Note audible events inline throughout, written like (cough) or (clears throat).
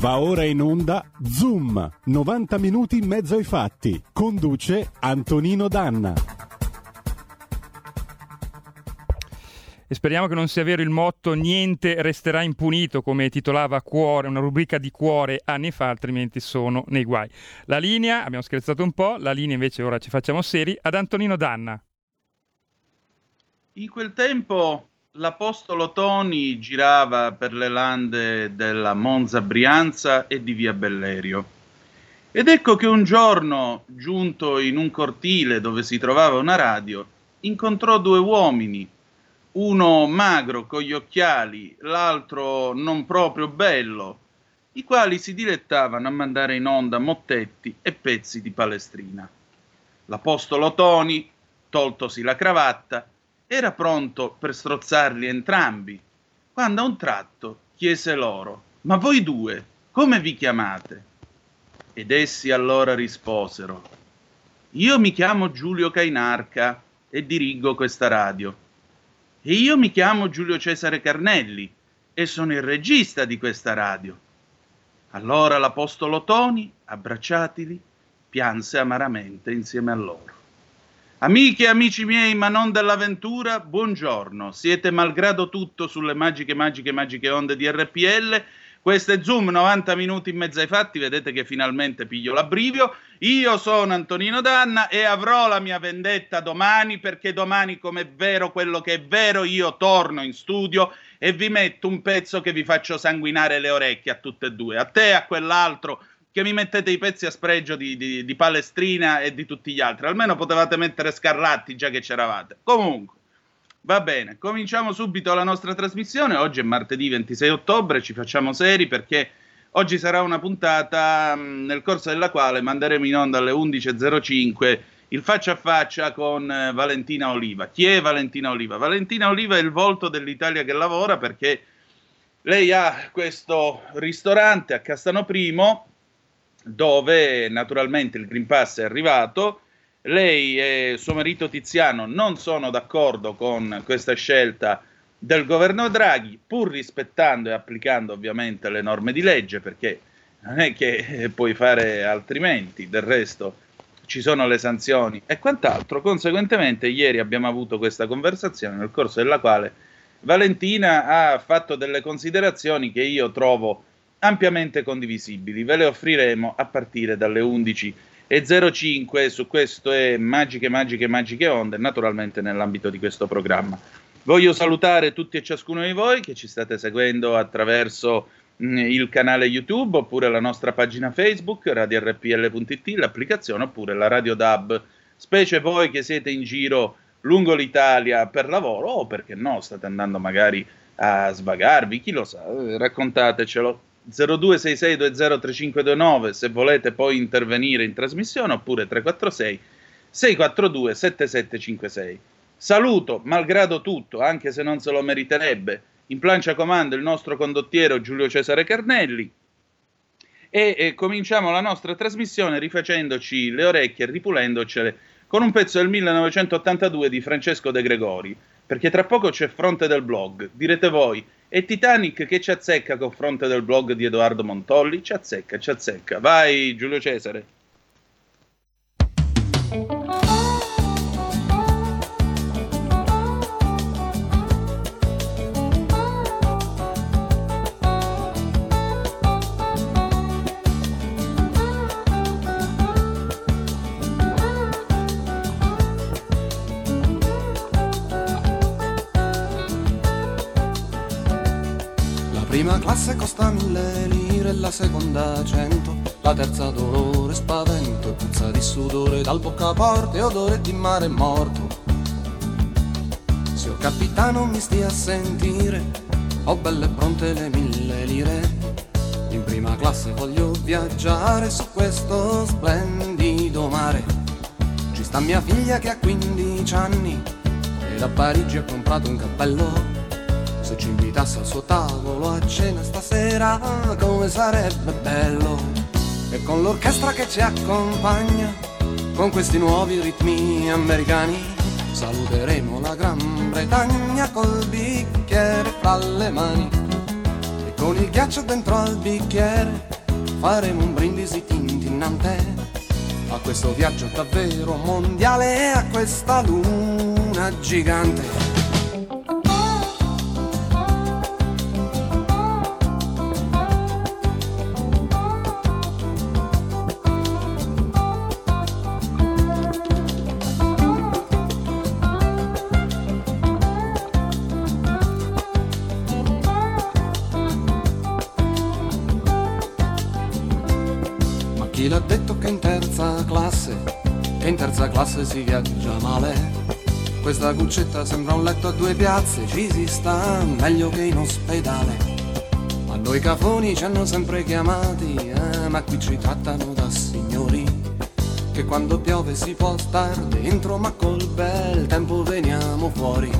Va ora in onda Zoom, 90 minuti in mezzo ai fatti. Conduce Antonino Danna. E speriamo che non sia vero il motto niente resterà impunito, come titolava Cuore, una rubrica di Cuore anni fa, altrimenti sono nei guai. La linea, abbiamo scherzato un po', la linea invece ora ci facciamo seri, ad Antonino Danna. In quel tempo l'Apostolo Toni girava per le lande della Monza Brianza e di via Bellerio. Ed ecco che un giorno, giunto in un cortile dove si trovava una radio, incontrò due uomini, uno magro con gli occhiali, l'altro non proprio bello, i quali si dilettavano a mandare in onda mottetti e pezzi di palestrina. L'Apostolo Toni, toltosi la cravatta, era pronto per strozzarli entrambi, quando a un tratto chiese loro: Ma voi due, come vi chiamate? Ed essi allora risposero: Io mi chiamo Giulio Cainarca e dirigo questa radio. E io mi chiamo Giulio Cesare Carnelli e sono il regista di questa radio. Allora l'Apostolo Toni, abbracciatili, pianse amaramente insieme a loro. Amiche e amici miei, ma non dell'avventura, buongiorno. Siete malgrado tutto sulle magiche, magiche, magiche onde di RPL. Questo è Zoom, 90 minuti in mezzo ai fatti. Vedete che finalmente piglio l'abbrivio. Io sono Antonino Danna e avrò la mia vendetta domani, perché domani, come è vero quello che è vero, io torno in studio e vi metto un pezzo che vi faccio sanguinare le orecchie a tutte e due, a te e a quell'altro che mi mettete i pezzi a spregio di, di, di, Palestrina e di tutti gli altri. Almeno potevate mettere Scarlatti già che c'eravate. Comunque, va bene, cominciamo subito la nostra trasmissione. Oggi è martedì 26 ottobre, ci facciamo seri perché oggi sarà una puntata mh, nel corso della quale manderemo in onda alle 11.05 il faccia a faccia con eh, Valentina Oliva. Chi è Valentina Oliva? Valentina Oliva è il volto dell'Italia che lavora perché lei ha questo ristorante a Castano Primo dove naturalmente il Green Pass è arrivato. Lei e suo marito Tiziano non sono d'accordo con questa scelta del governo Draghi, pur rispettando e applicando ovviamente le norme di legge, perché non è che puoi fare altrimenti, del resto ci sono le sanzioni e quant'altro. Conseguentemente, ieri abbiamo avuto questa conversazione nel corso della quale Valentina ha fatto delle considerazioni che io trovo ampiamente condivisibili. Ve le offriremo a partire dalle 11.05 su questo è Magiche, Magiche, Magiche Onde, naturalmente nell'ambito di questo programma. Voglio salutare tutti e ciascuno di voi che ci state seguendo attraverso mh, il canale YouTube oppure la nostra pagina Facebook, radiorpl.it, l'applicazione oppure la Radio DAB, specie voi che siete in giro lungo l'Italia per lavoro o perché no, state andando magari a svagarvi, chi lo sa, raccontatecelo 0266203529 se volete poi intervenire in trasmissione oppure 346 642 7756. Saluto, malgrado tutto, anche se non se lo meriterebbe, in plancia comando il nostro condottiero Giulio Cesare Carnelli e, e cominciamo la nostra trasmissione rifacendoci le orecchie e ripulendocele con un pezzo del 1982 di Francesco De Gregori, perché tra poco c'è Fronte del Blog. Direte voi, e Titanic che ci azzecca con Fronte del Blog di Edoardo Montolli? Ci azzecca, ci azzecca. Vai Giulio Cesare. Classe costa mille lire, la seconda cento, la terza dolore, spavento puzza di sudore dal boccaporte, odore di mare morto. Signor capitano mi stia a sentire, ho belle pronte le mille lire. In prima classe voglio viaggiare su questo splendido mare. Ci sta mia figlia che ha 15 anni e da Parigi ha comprato un cappello se ci invitasse al suo tavolo a cena stasera, come sarebbe bello. E con l'orchestra che ci accompagna, con questi nuovi ritmi americani, saluteremo la Gran Bretagna col bicchiere fra le mani. E con il ghiaccio dentro al bicchiere faremo un brindisi tintinnante a questo viaggio davvero mondiale e a questa luna gigante. Si viaggia male. Questa cuccetta sembra un letto a due piazze, ci si sta meglio che in ospedale. Ma noi cafoni ci hanno sempre chiamati, eh, ma qui ci trattano da signori. Che quando piove si può star dentro, ma col bel tempo veniamo fuori.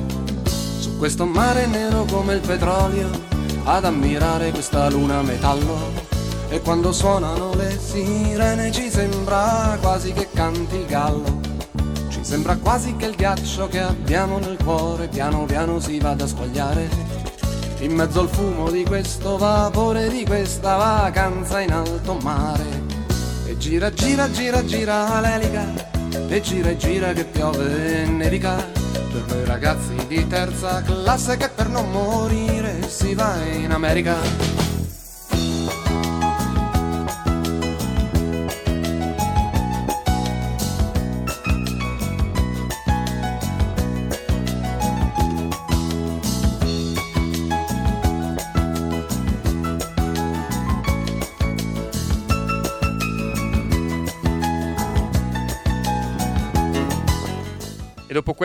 Su questo mare nero come il petrolio, ad ammirare questa luna metallo e quando suonano le sirene ci sembra quasi che canti il gallo. Sembra quasi che il ghiaccio che abbiamo nel cuore piano piano si vada a squagliare. In mezzo al fumo di questo vapore, di questa vacanza in alto mare. E gira, gira, gira, gira l'elica. E gira e gira che piove e nevica. Per noi ragazzi di terza classe che per non morire si va in America.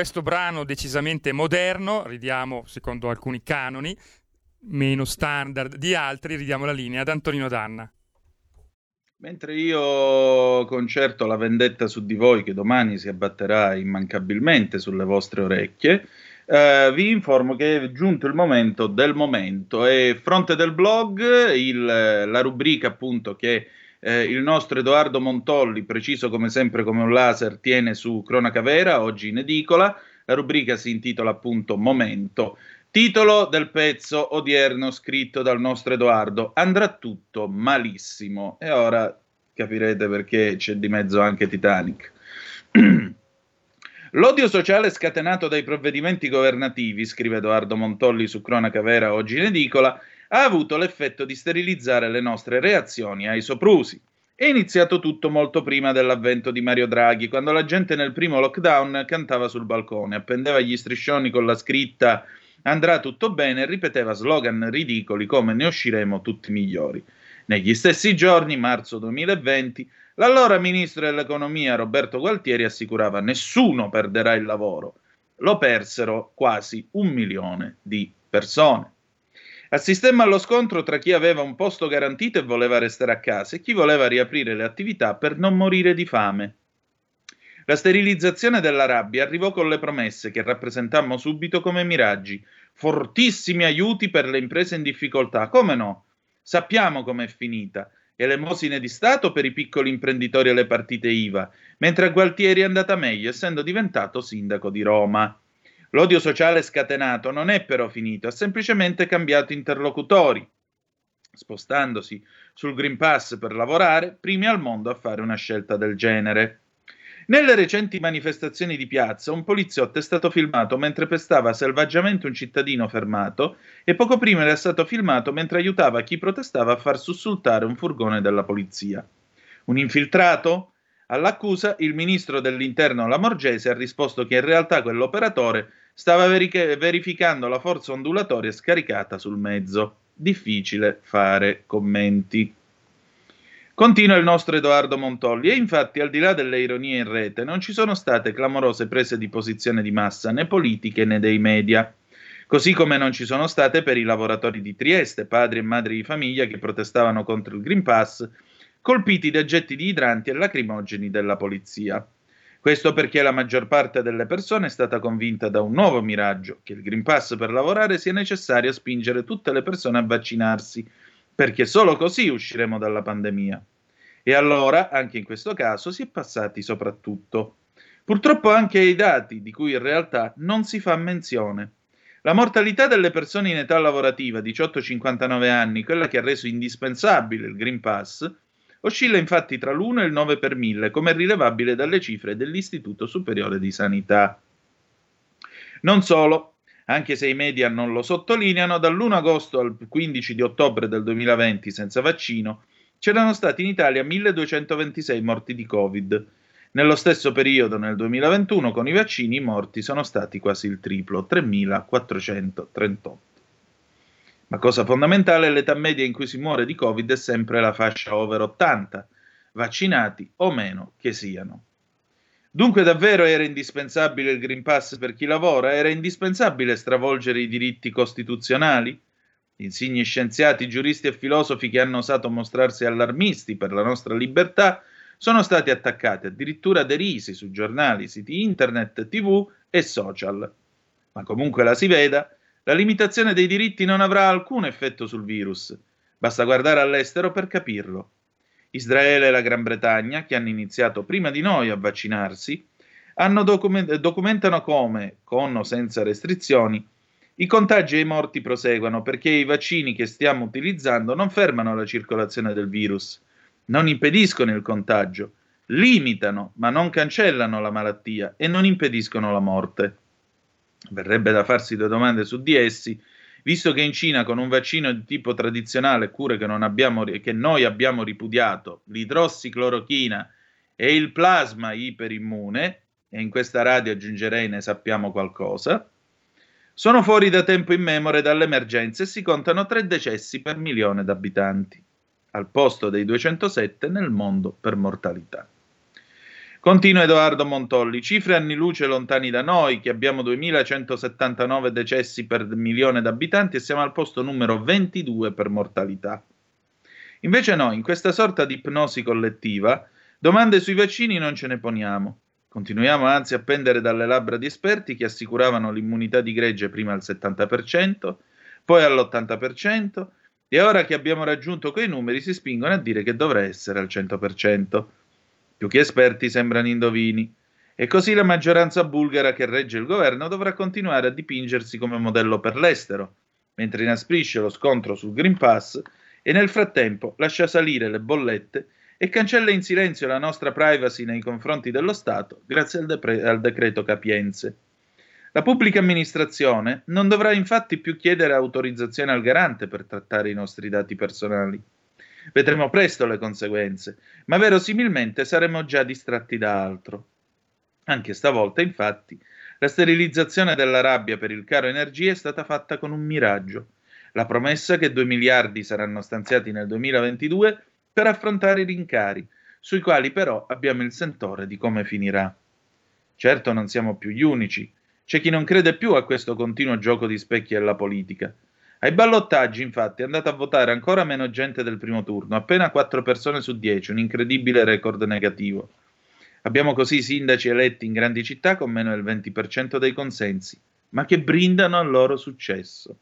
Questo brano decisamente moderno, ridiamo secondo alcuni canoni, meno standard di altri, ridiamo la linea ad Antonino Danna. Mentre io concerto la vendetta su di voi che domani si abbatterà immancabilmente sulle vostre orecchie, eh, vi informo che è giunto il momento del momento e fronte del blog il, la rubrica appunto che eh, il nostro Edoardo Montolli, preciso come sempre come un laser, tiene su Cronaca Vera, oggi in edicola. La rubrica si intitola appunto Momento. Titolo del pezzo odierno scritto dal nostro Edoardo. Andrà tutto malissimo. E ora capirete perché c'è di mezzo anche Titanic. (clears throat) L'odio sociale scatenato dai provvedimenti governativi, scrive Edoardo Montolli su Cronaca Vera oggi in edicola, ha avuto l'effetto di sterilizzare le nostre reazioni ai soprusi. È iniziato tutto molto prima dell'avvento di Mario Draghi, quando la gente nel primo lockdown cantava sul balcone, appendeva gli striscioni con la scritta andrà tutto bene e ripeteva slogan ridicoli come ne usciremo tutti migliori. Negli stessi giorni, marzo 2020, l'allora ministro dell'economia Roberto Gualtieri assicurava nessuno perderà il lavoro. Lo persero quasi un milione di persone. Assistemmo allo scontro tra chi aveva un posto garantito e voleva restare a casa e chi voleva riaprire le attività per non morire di fame. La sterilizzazione della rabbia arrivò con le promesse che rappresentammo subito come miraggi, fortissimi aiuti per le imprese in difficoltà. Come no? Sappiamo com'è finita. Elemosine di Stato per i piccoli imprenditori e le partite IVA, mentre a Gualtieri è andata meglio essendo diventato sindaco di Roma. L'odio sociale scatenato non è però finito, ha semplicemente cambiato interlocutori, spostandosi sul Green Pass per lavorare, primi al mondo a fare una scelta del genere. Nelle recenti manifestazioni di piazza, un poliziotto è stato filmato mentre pestava selvaggiamente un cittadino fermato e poco prima era stato filmato mentre aiutava chi protestava a far sussultare un furgone della polizia. Un infiltrato? All'accusa, il ministro dell'interno Lamorgese ha risposto che in realtà quell'operatore stava verica- verificando la forza ondulatoria scaricata sul mezzo. Difficile fare commenti. Continua il nostro Edoardo Montolli e infatti al di là delle ironie in rete non ci sono state clamorose prese di posizione di massa né politiche né dei media. Così come non ci sono state per i lavoratori di Trieste, padri e madri di famiglia che protestavano contro il Green Pass, colpiti da getti di idranti e lacrimogeni della polizia. Questo perché la maggior parte delle persone è stata convinta da un nuovo miraggio, che il Green Pass per lavorare sia necessario spingere tutte le persone a vaccinarsi, perché solo così usciremo dalla pandemia. E allora, anche in questo caso, si è passati soprattutto. Purtroppo anche ai dati di cui in realtà non si fa menzione. La mortalità delle persone in età lavorativa 18-59 anni, quella che ha reso indispensabile il Green Pass, oscilla infatti tra l'1 e il 9 per 1000, come rilevabile dalle cifre dell'Istituto Superiore di Sanità. Non solo, anche se i media non lo sottolineano, dall'1 agosto al 15 di ottobre del 2020 senza vaccino c'erano stati in Italia 1226 morti di Covid. Nello stesso periodo, nel 2021, con i vaccini, i morti sono stati quasi il triplo, 3438. Ma cosa fondamentale, l'età media in cui si muore di Covid è sempre la fascia over 80, vaccinati o meno che siano. Dunque davvero era indispensabile il Green Pass per chi lavora? Era indispensabile stravolgere i diritti costituzionali? Insigni scienziati, giuristi e filosofi che hanno osato mostrarsi allarmisti per la nostra libertà sono stati attaccati, addirittura derisi su giornali, siti internet, tv e social. Ma comunque la si veda, la limitazione dei diritti non avrà alcun effetto sul virus. Basta guardare all'estero per capirlo. Israele e la Gran Bretagna, che hanno iniziato prima di noi a vaccinarsi, document- documentano come, con o senza restrizioni, i contagi e i morti proseguono perché i vaccini che stiamo utilizzando non fermano la circolazione del virus, non impediscono il contagio, limitano ma non cancellano la malattia e non impediscono la morte. Verrebbe da farsi due domande su di essi visto che in Cina con un vaccino di tipo tradizionale, cure che, abbiamo, che noi abbiamo ripudiato, l'idrossiclorochina e il plasma iperimmune, e in questa radio aggiungerei ne sappiamo qualcosa, sono fuori da tempo immemore dalle emergenze e si contano tre decessi per milione d'abitanti, al posto dei 207 nel mondo per mortalità. Continua Edoardo Montolli, cifre anni luce lontani da noi, che abbiamo 2179 decessi per milione d'abitanti e siamo al posto numero 22 per mortalità. Invece noi, in questa sorta di ipnosi collettiva, domande sui vaccini non ce ne poniamo. Continuiamo anzi a pendere dalle labbra di esperti che assicuravano l'immunità di gregge prima al 70%, poi all'80%, e ora che abbiamo raggiunto quei numeri si spingono a dire che dovrà essere al 100%. Più che esperti sembrano indovini. E così la maggioranza bulgara che regge il governo dovrà continuare a dipingersi come modello per l'estero, mentre inasprisce lo scontro sul Green Pass e nel frattempo lascia salire le bollette e cancella in silenzio la nostra privacy nei confronti dello Stato grazie al, depre- al decreto Capienze. La pubblica amministrazione non dovrà infatti più chiedere autorizzazione al garante per trattare i nostri dati personali. Vedremo presto le conseguenze, ma verosimilmente saremo già distratti da altro. Anche stavolta, infatti, la sterilizzazione della rabbia per il caro energia è stata fatta con un miraggio, la promessa che 2 miliardi saranno stanziati nel 2022 per affrontare i rincari, sui quali però abbiamo il sentore di come finirà. Certo non siamo più gli unici, c'è chi non crede più a questo continuo gioco di specchi alla politica, ai ballottaggi, infatti, è andata a votare ancora meno gente del primo turno, appena 4 persone su 10, un incredibile record negativo. Abbiamo così sindaci eletti in grandi città con meno del 20% dei consensi, ma che brindano al loro successo.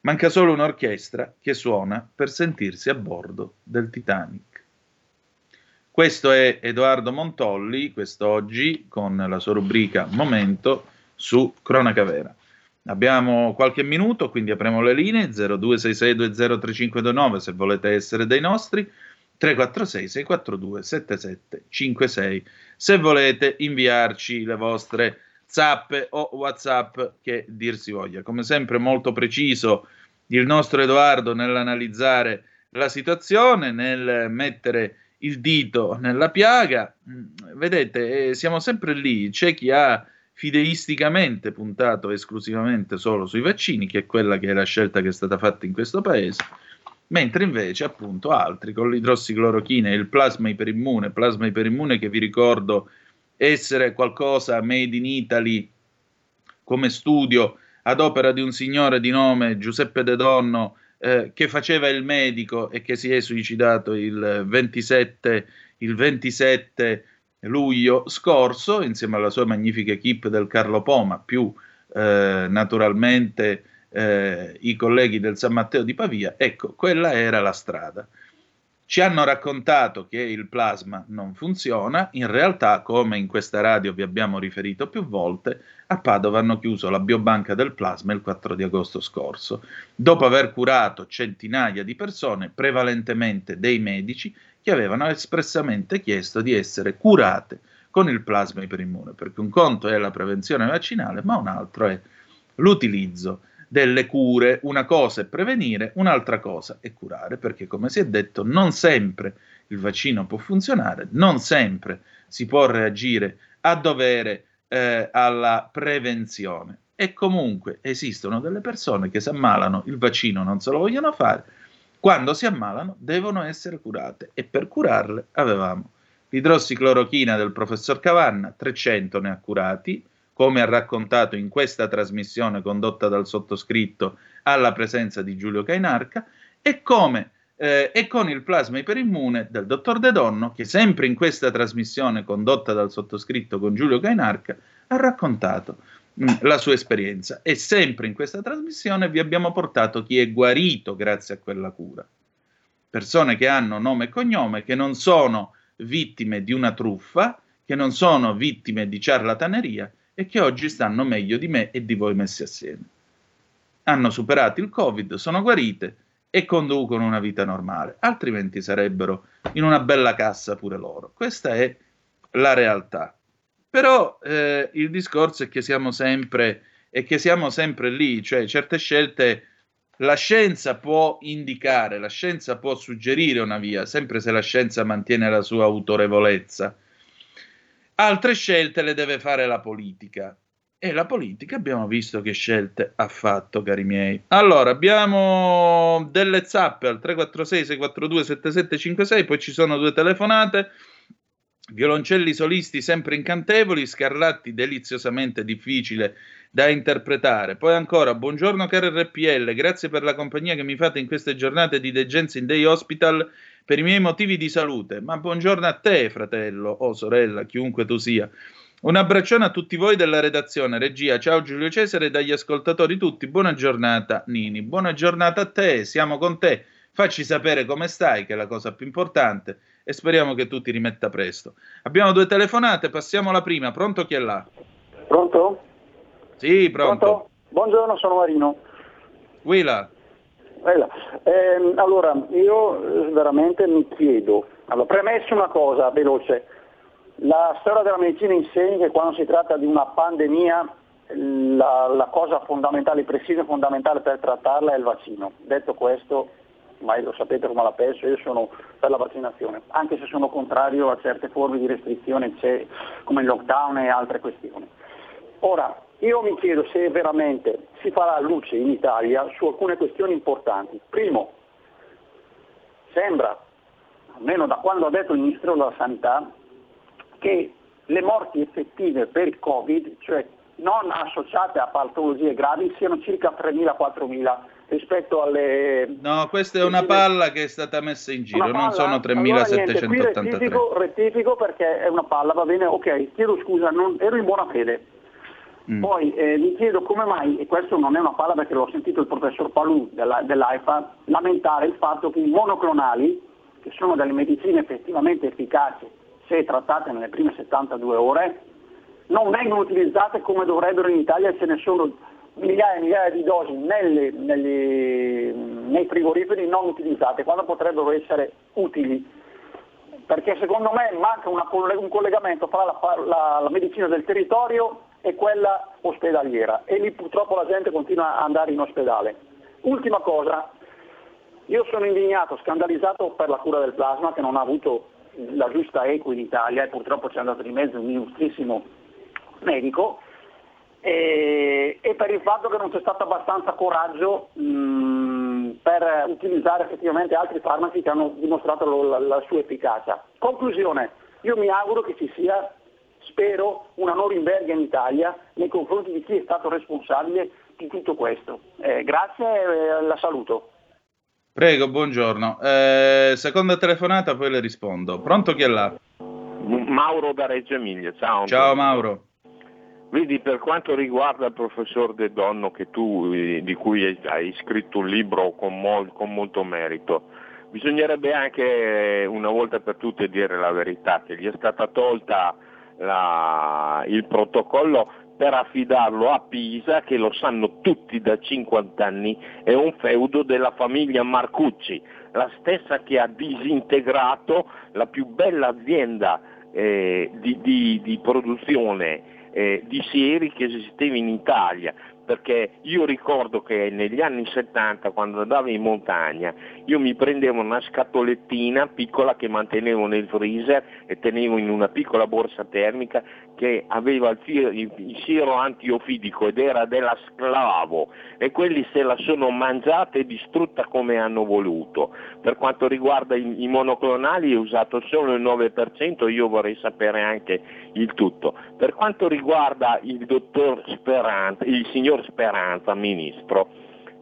Manca solo un'orchestra che suona per sentirsi a bordo del Titanic. Questo è Edoardo Montolli, quest'oggi con la sua rubrica Momento su Cronaca Vera. Abbiamo qualche minuto, quindi apriamo le linee 0266203529 se volete essere dei nostri. 346 642 7756 se volete inviarci le vostre zappe o whatsapp che dir si voglia come sempre molto preciso il nostro Edoardo nell'analizzare la situazione nel mettere il dito nella piaga vedete eh, siamo sempre lì c'è chi ha fideisticamente puntato esclusivamente solo sui vaccini, che è quella che è la scelta che è stata fatta in questo paese, mentre invece appunto altri con l'idrossiclorochina e il plasma iperimmune, plasma iperimmune che vi ricordo essere qualcosa made in Italy come studio ad opera di un signore di nome Giuseppe De Donno eh, che faceva il medico e che si è suicidato il 27, il 27 luglio scorso, insieme alla sua magnifica equipe del Carlo Poma, più eh, naturalmente eh, i colleghi del San Matteo di Pavia, ecco, quella era la strada. Ci hanno raccontato che il plasma non funziona, in realtà, come in questa radio vi abbiamo riferito più volte, a Padova hanno chiuso la biobanca del plasma il 4 di agosto scorso, dopo aver curato centinaia di persone, prevalentemente dei medici, che avevano espressamente chiesto di essere curate con il plasma iperimmune, perché un conto è la prevenzione vaccinale, ma un altro è l'utilizzo delle cure. Una cosa è prevenire, un'altra cosa è curare, perché come si è detto non sempre il vaccino può funzionare, non sempre si può reagire a dovere eh, alla prevenzione. E comunque esistono delle persone che si ammalano, il vaccino non se lo vogliono fare, quando si ammalano devono essere curate. E per curarle avevamo l'idrossiclorochina del professor Cavanna, 300 ne ha curati, come ha raccontato in questa trasmissione condotta dal sottoscritto alla presenza di Giulio Cainarca, e, come, eh, e con il plasma iperimmune del dottor De Donno, che sempre in questa trasmissione condotta dal sottoscritto con Giulio Cainarca ha raccontato la sua esperienza. E sempre in questa trasmissione vi abbiamo portato chi è guarito grazie a quella cura. Persone che hanno nome e cognome, che non sono vittime di una truffa, che non sono vittime di ciarlataneria, e che oggi stanno meglio di me e di voi messi assieme. Hanno superato il Covid, sono guarite e conducono una vita normale, altrimenti sarebbero in una bella cassa pure loro. Questa è la realtà. Però eh, il discorso è che siamo sempre e che siamo sempre lì, cioè certe scelte la scienza può indicare, la scienza può suggerire una via, sempre se la scienza mantiene la sua autorevolezza. Altre scelte le deve fare la politica. E la politica abbiamo visto che scelte ha fatto, cari miei. Allora, abbiamo delle zappe al 346 642 7756, poi ci sono due telefonate. Violoncelli solisti sempre incantevoli, Scarlatti deliziosamente difficile da interpretare. Poi ancora, buongiorno caro RPL, grazie per la compagnia che mi fate in queste giornate di Degenza in Day Hospital per i miei motivi di salute. Ma buongiorno a te, fratello o sorella, chiunque tu sia. Un abbraccione a tutti voi della redazione, regia. Ciao Giulio Cesare e dagli ascoltatori tutti. Buona giornata, Nini. Buona giornata a te, siamo con te. Facci sapere come stai, che è la cosa più importante, e speriamo che tu ti rimetta presto. Abbiamo due telefonate, passiamo alla prima. Pronto chi è là? Pronto? Sì, pronto. pronto? Buongiorno, sono Marino. Willa. Eh, allora, io eh, veramente mi chiedo, allora, premesso una cosa veloce, la storia della medicina insegna che quando si tratta di una pandemia la, la cosa fondamentale, precisa e fondamentale per trattarla è il vaccino. Detto questo, ormai lo sapete come la penso, io sono per la vaccinazione, anche se sono contrario a certe forme di restrizione come il lockdown e altre questioni. Ora, io mi chiedo se veramente si farà luce in Italia su alcune questioni importanti. Primo, sembra, almeno da quando ha detto il Ministro della Sanità, che le morti effettive per il Covid, cioè non associate a patologie gravi, siano circa 3.000-4.000 rispetto alle... No, questa è una palla che è stata messa in giro, non sono 3.783. Allora, rettifico, rettifico, perché è una palla, va bene, ok, chiedo scusa, non, ero in buona fede. Mm. Poi eh, mi chiedo come mai, e questo non è una palla perché l'ho sentito il professor Palù della, dell'AIFA, lamentare il fatto che i monoclonali, che sono delle medicine effettivamente efficaci se trattate nelle prime 72 ore, non vengono utilizzate come dovrebbero in Italia, ce ne sono migliaia e migliaia di dosi nelle, nelle, nei frigoriferi non utilizzate, quando potrebbero essere utili. Perché secondo me manca una, un collegamento tra la, la, la medicina del territorio e quella ospedaliera e lì purtroppo la gente continua ad andare in ospedale. Ultima cosa, io sono indignato, scandalizzato per la cura del plasma che non ha avuto la giusta equa in Italia e purtroppo c'è andato di mezzo un illustrissimo medico e, e, per il fatto che non c'è stato abbastanza coraggio mh, per utilizzare effettivamente altri farmaci che hanno dimostrato lo, la, la sua efficacia. Conclusione, io mi auguro che ci sia spero, una Norimberga in Italia nei confronti di chi è stato responsabile di tutto questo. Eh, grazie e eh, la saluto. Prego, buongiorno. Eh, seconda telefonata, poi le rispondo. Pronto chi è là? Mauro da Reggio Emilia, ciao. Ciao Mauro. Vedi, per quanto riguarda il professor De Donno tu, di cui hai scritto un libro con, mol, con molto merito, bisognerebbe anche una volta per tutte dire la verità, che gli è stata tolta la, il protocollo per affidarlo a Pisa, che lo sanno tutti da 50 anni, è un feudo della famiglia Marcucci, la stessa che ha disintegrato la più bella azienda eh, di, di, di, produzione eh, di sieri che esisteva in Italia, perché io ricordo che negli anni 70 quando andavo in montagna io mi prendevo una scatolettina piccola che mantenevo nel freezer e tenevo in una piccola borsa termica che aveva il, filo, il siero antiofidico ed era della sclavo e quelli se la sono mangiata e distrutta come hanno voluto. Per quanto riguarda i, i monoclonali ho usato solo il 9%, io vorrei sapere anche il tutto. Per quanto riguarda il Speranza, il signor Speranza, ministro,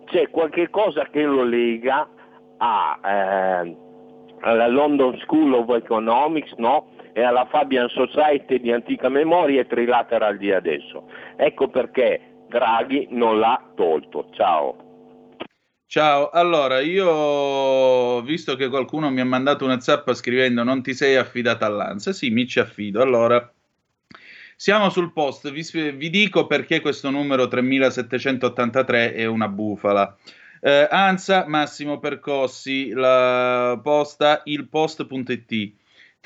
c'è qualche cosa che lo lega a, eh, alla London School of Economics, no? E alla Fabian Society di antica memoria e Trilateral di adesso. Ecco perché Draghi non l'ha tolto. Ciao. Ciao, allora io visto che qualcuno mi ha mandato una zappa scrivendo non ti sei affidata all'ANSA, sì, mi ci affido. Allora, siamo sul post, vi, vi dico perché questo numero 3783 è una bufala. Eh, ANSA Massimo Percossi, la posta ilpost.it.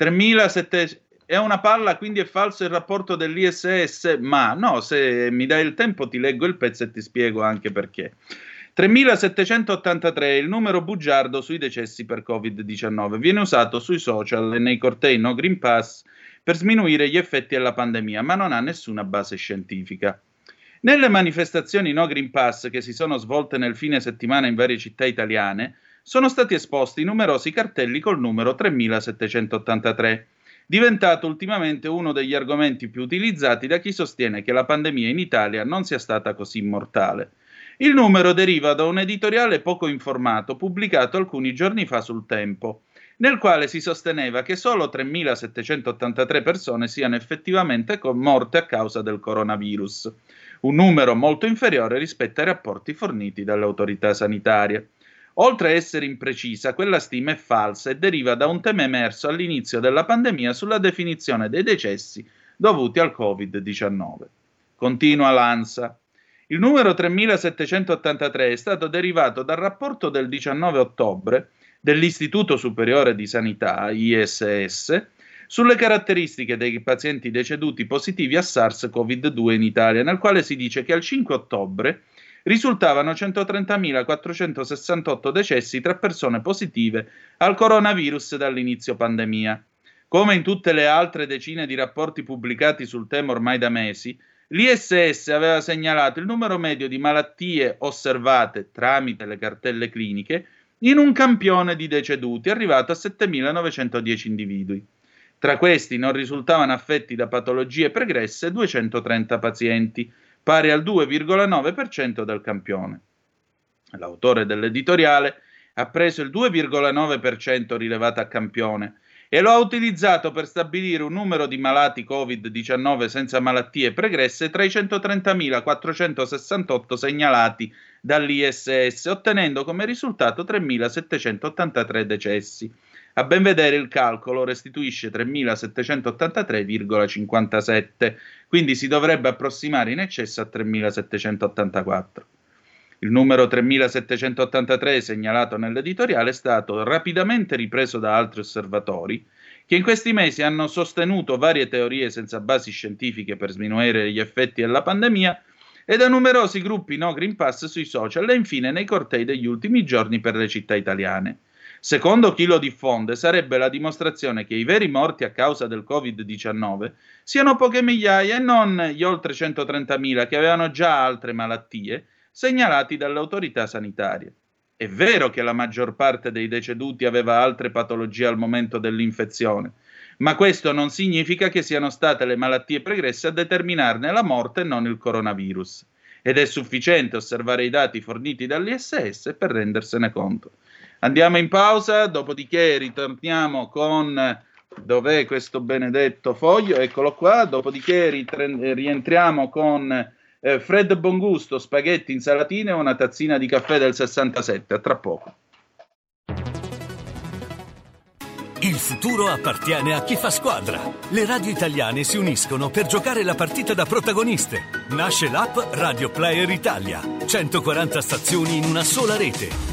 3700 è una palla, quindi è falso il rapporto dell'ISS, ma no, se mi dai il tempo ti leggo il pezzo e ti spiego anche perché. 3783 è il numero bugiardo sui decessi per Covid-19. Viene usato sui social e nei cortei no Green Pass per sminuire gli effetti della pandemia, ma non ha nessuna base scientifica. Nelle manifestazioni no Green Pass che si sono svolte nel fine settimana in varie città italiane, sono stati esposti numerosi cartelli col numero 3783, diventato ultimamente uno degli argomenti più utilizzati da chi sostiene che la pandemia in Italia non sia stata così mortale. Il numero deriva da un editoriale poco informato pubblicato alcuni giorni fa sul Tempo, nel quale si sosteneva che solo 3.783 persone siano effettivamente morte a causa del coronavirus, un numero molto inferiore rispetto ai rapporti forniti dalle autorità sanitarie. Oltre a essere imprecisa, quella stima è falsa e deriva da un tema emerso all'inizio della pandemia sulla definizione dei decessi dovuti al Covid-19. Continua l'ANSA. Il numero 3783 è stato derivato dal rapporto del 19 ottobre dell'Istituto Superiore di Sanità, ISS, sulle caratteristiche dei pazienti deceduti positivi a SARS-CoV-2 in Italia, nel quale si dice che al 5 ottobre risultavano 130.468 decessi tra persone positive al coronavirus dall'inizio pandemia. Come in tutte le altre decine di rapporti pubblicati sul tema ormai da mesi, l'ISS aveva segnalato il numero medio di malattie osservate tramite le cartelle cliniche in un campione di deceduti arrivato a 7.910 individui. Tra questi non risultavano affetti da patologie pregresse 230 pazienti, pari al 2,9% del campione. L'autore dell'editoriale ha preso il 2,9% rilevato a campione e lo ha utilizzato per stabilire un numero di malati Covid-19 senza malattie pregresse tra i 130.468 segnalati dall'ISS, ottenendo come risultato 3.783 decessi. A ben vedere il calcolo restituisce 3.783,57, quindi si dovrebbe approssimare in eccesso a 3.784. Il numero 3783 segnalato nell'editoriale è stato rapidamente ripreso da altri osservatori che in questi mesi hanno sostenuto varie teorie senza basi scientifiche per sminuire gli effetti della pandemia e da numerosi gruppi no Green Pass sui social e infine nei cortei degli ultimi giorni per le città italiane. Secondo chi lo diffonde, sarebbe la dimostrazione che i veri morti a causa del Covid-19 siano poche migliaia e non gli oltre 130.000 che avevano già altre malattie segnalati dalle autorità sanitarie. È vero che la maggior parte dei deceduti aveva altre patologie al momento dell'infezione, ma questo non significa che siano state le malattie pregresse a determinarne la morte e non il coronavirus. Ed è sufficiente osservare i dati forniti dall'ISS per rendersene conto. Andiamo in pausa, dopodiché ritorniamo con dov'è questo benedetto foglio? Eccolo qua, dopodiché rientriamo con eh, Fred Bongusto, spaghetti, insalatine e una tazzina di caffè del 67. A tra poco. Il futuro appartiene a chi fa squadra. Le radio italiane si uniscono per giocare la partita da protagoniste. Nasce l'app Radio Player Italia. 140 stazioni in una sola rete.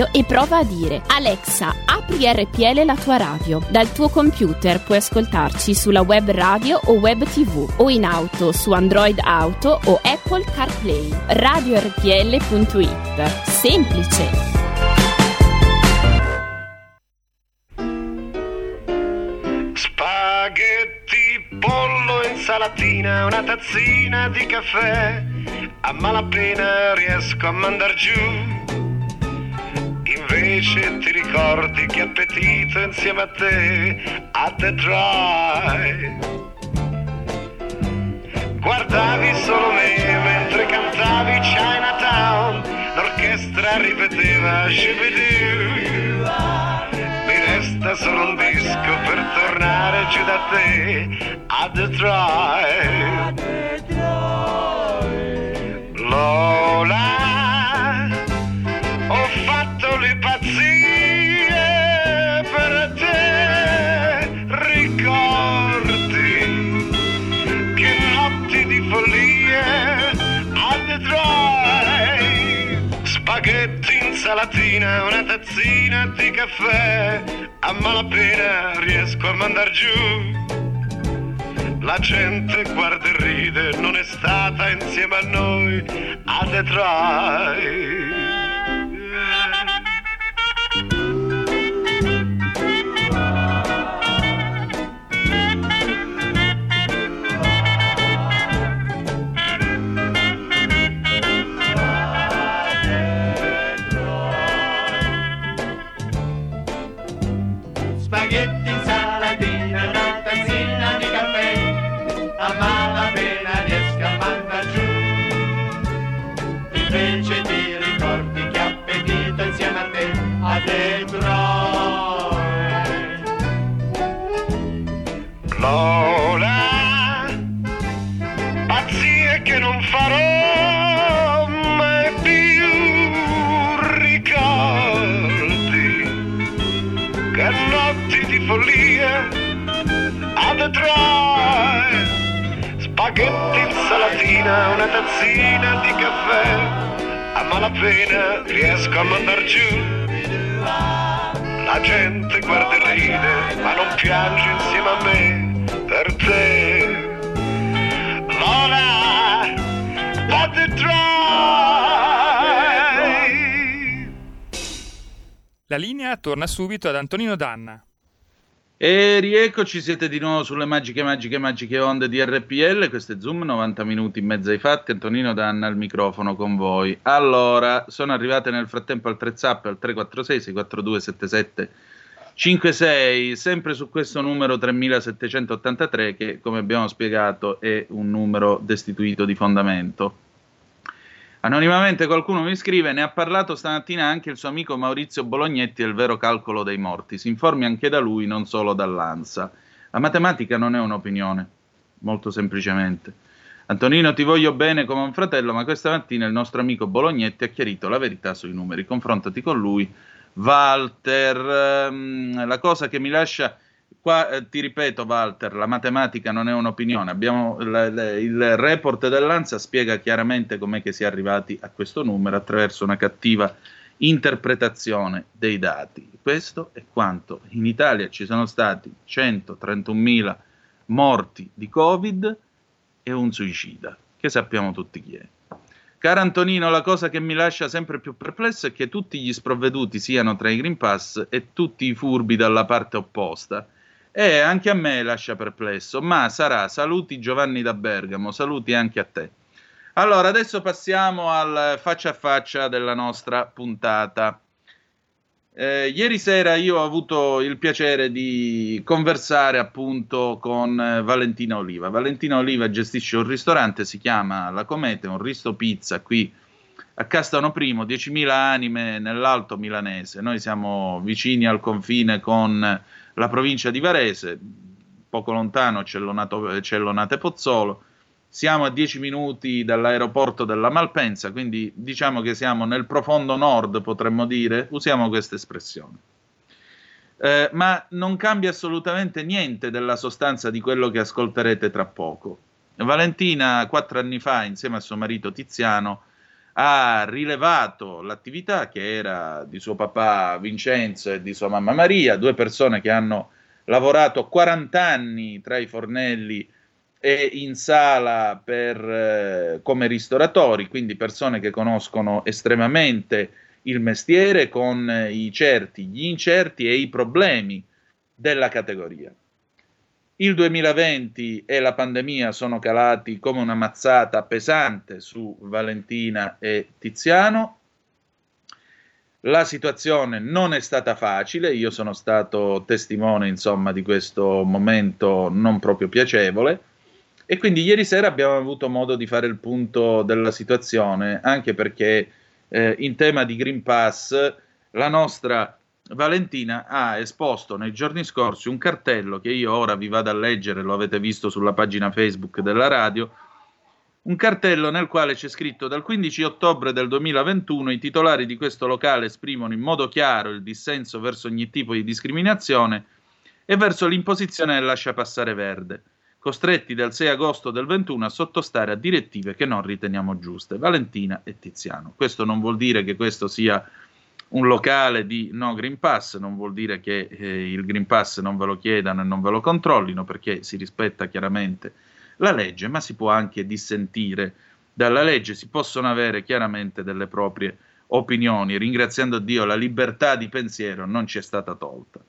e prova a dire Alexa, apri RPL la tua radio. Dal tuo computer puoi ascoltarci sulla web radio o web tv o in auto su Android Auto o Apple CarPlay. RadioRPL.it. Semplice. Spaghetti, pollo, insalatina, una tazzina di caffè. A malapena riesco a mandar giù Invece ti ricordi che appetito insieme a te a The Drive. Guardavi solo me mentre cantavi Chinatown, l'orchestra ripeteva Shibidoo. Mi resta solo un disco per tornare giù da te a The una tazzina di caffè a malapena riesco a mandar giù la gente guarda e ride, non è stata insieme a noi a Detroit. Una tazzina di caffè, a malapena riesco a mandar giù la gente guarda e ride, ma non piange insieme a me per te. Lola, let it. La linea torna subito ad Antonino Danna. E rieccoci, siete di nuovo sulle magiche, magiche, magiche onde di RPL. Questo è Zoom, 90 minuti in mezzo ai fatti. Antonino Danna al microfono con voi. Allora, sono arrivate nel frattempo al 3 zap al 346 642 77 56, sempre su questo numero 3783 che, come abbiamo spiegato, è un numero destituito di fondamento. Anonimamente qualcuno mi scrive, ne ha parlato stamattina anche il suo amico Maurizio Bolognetti del vero calcolo dei morti. Si informi anche da lui, non solo dall'ANSA. La matematica non è un'opinione, molto semplicemente. Antonino, ti voglio bene come un fratello, ma questa mattina il nostro amico Bolognetti ha chiarito la verità sui numeri. Confrontati con lui. Walter, ehm, la cosa che mi lascia Qua eh, ti ripeto, Walter, la matematica non è un'opinione. Abbiamo, la, la, il report dell'ANSA spiega chiaramente com'è che si è arrivati a questo numero attraverso una cattiva interpretazione dei dati. Questo è quanto in Italia ci sono stati 131.000 morti di Covid e un suicida, che sappiamo tutti chi è. Caro Antonino, la cosa che mi lascia sempre più perplesso è che tutti gli sprovveduti siano tra i Green Pass e tutti i furbi dalla parte opposta. E anche a me lascia perplesso, ma sarà. Saluti Giovanni da Bergamo, saluti anche a te. Allora, adesso passiamo al faccia a faccia della nostra puntata. Eh, ieri sera io ho avuto il piacere di conversare appunto con eh, Valentina Oliva. Valentina Oliva gestisce un ristorante, si chiama La Comete, un risto pizza qui a Castano Primo, 10.000 anime nell'alto milanese. Noi siamo vicini al confine con la provincia di Varese, poco lontano c'è Lonate Pozzolo siamo a 10 minuti dall'aeroporto della Malpensa, quindi diciamo che siamo nel profondo nord, potremmo dire, usiamo questa espressione. Eh, ma non cambia assolutamente niente della sostanza di quello che ascolterete tra poco. Valentina, quattro anni fa, insieme a suo marito Tiziano, ha rilevato l'attività che era di suo papà Vincenzo e di sua mamma Maria, due persone che hanno lavorato 40 anni tra i fornelli e in sala per, eh, come ristoratori, quindi persone che conoscono estremamente il mestiere con i certi, gli incerti e i problemi della categoria. Il 2020 e la pandemia sono calati come una mazzata pesante su Valentina e Tiziano. La situazione non è stata facile, io sono stato testimone insomma di questo momento non proprio piacevole e quindi ieri sera abbiamo avuto modo di fare il punto della situazione, anche perché eh, in tema di Green Pass la nostra Valentina ha esposto nei giorni scorsi un cartello che io ora vi vado a leggere, lo avete visto sulla pagina Facebook della radio, un cartello nel quale c'è scritto dal 15 ottobre del 2021 i titolari di questo locale esprimono in modo chiaro il dissenso verso ogni tipo di discriminazione e verso l'imposizione del lascia passare verde costretti dal 6 agosto del 21 a sottostare a direttive che non riteniamo giuste. Valentina e Tiziano. Questo non vuol dire che questo sia un locale di no Green Pass, non vuol dire che eh, il Green Pass non ve lo chiedano e non ve lo controllino, perché si rispetta chiaramente la legge, ma si può anche dissentire dalla legge, si possono avere chiaramente delle proprie opinioni. Ringraziando Dio, la libertà di pensiero non ci è stata tolta.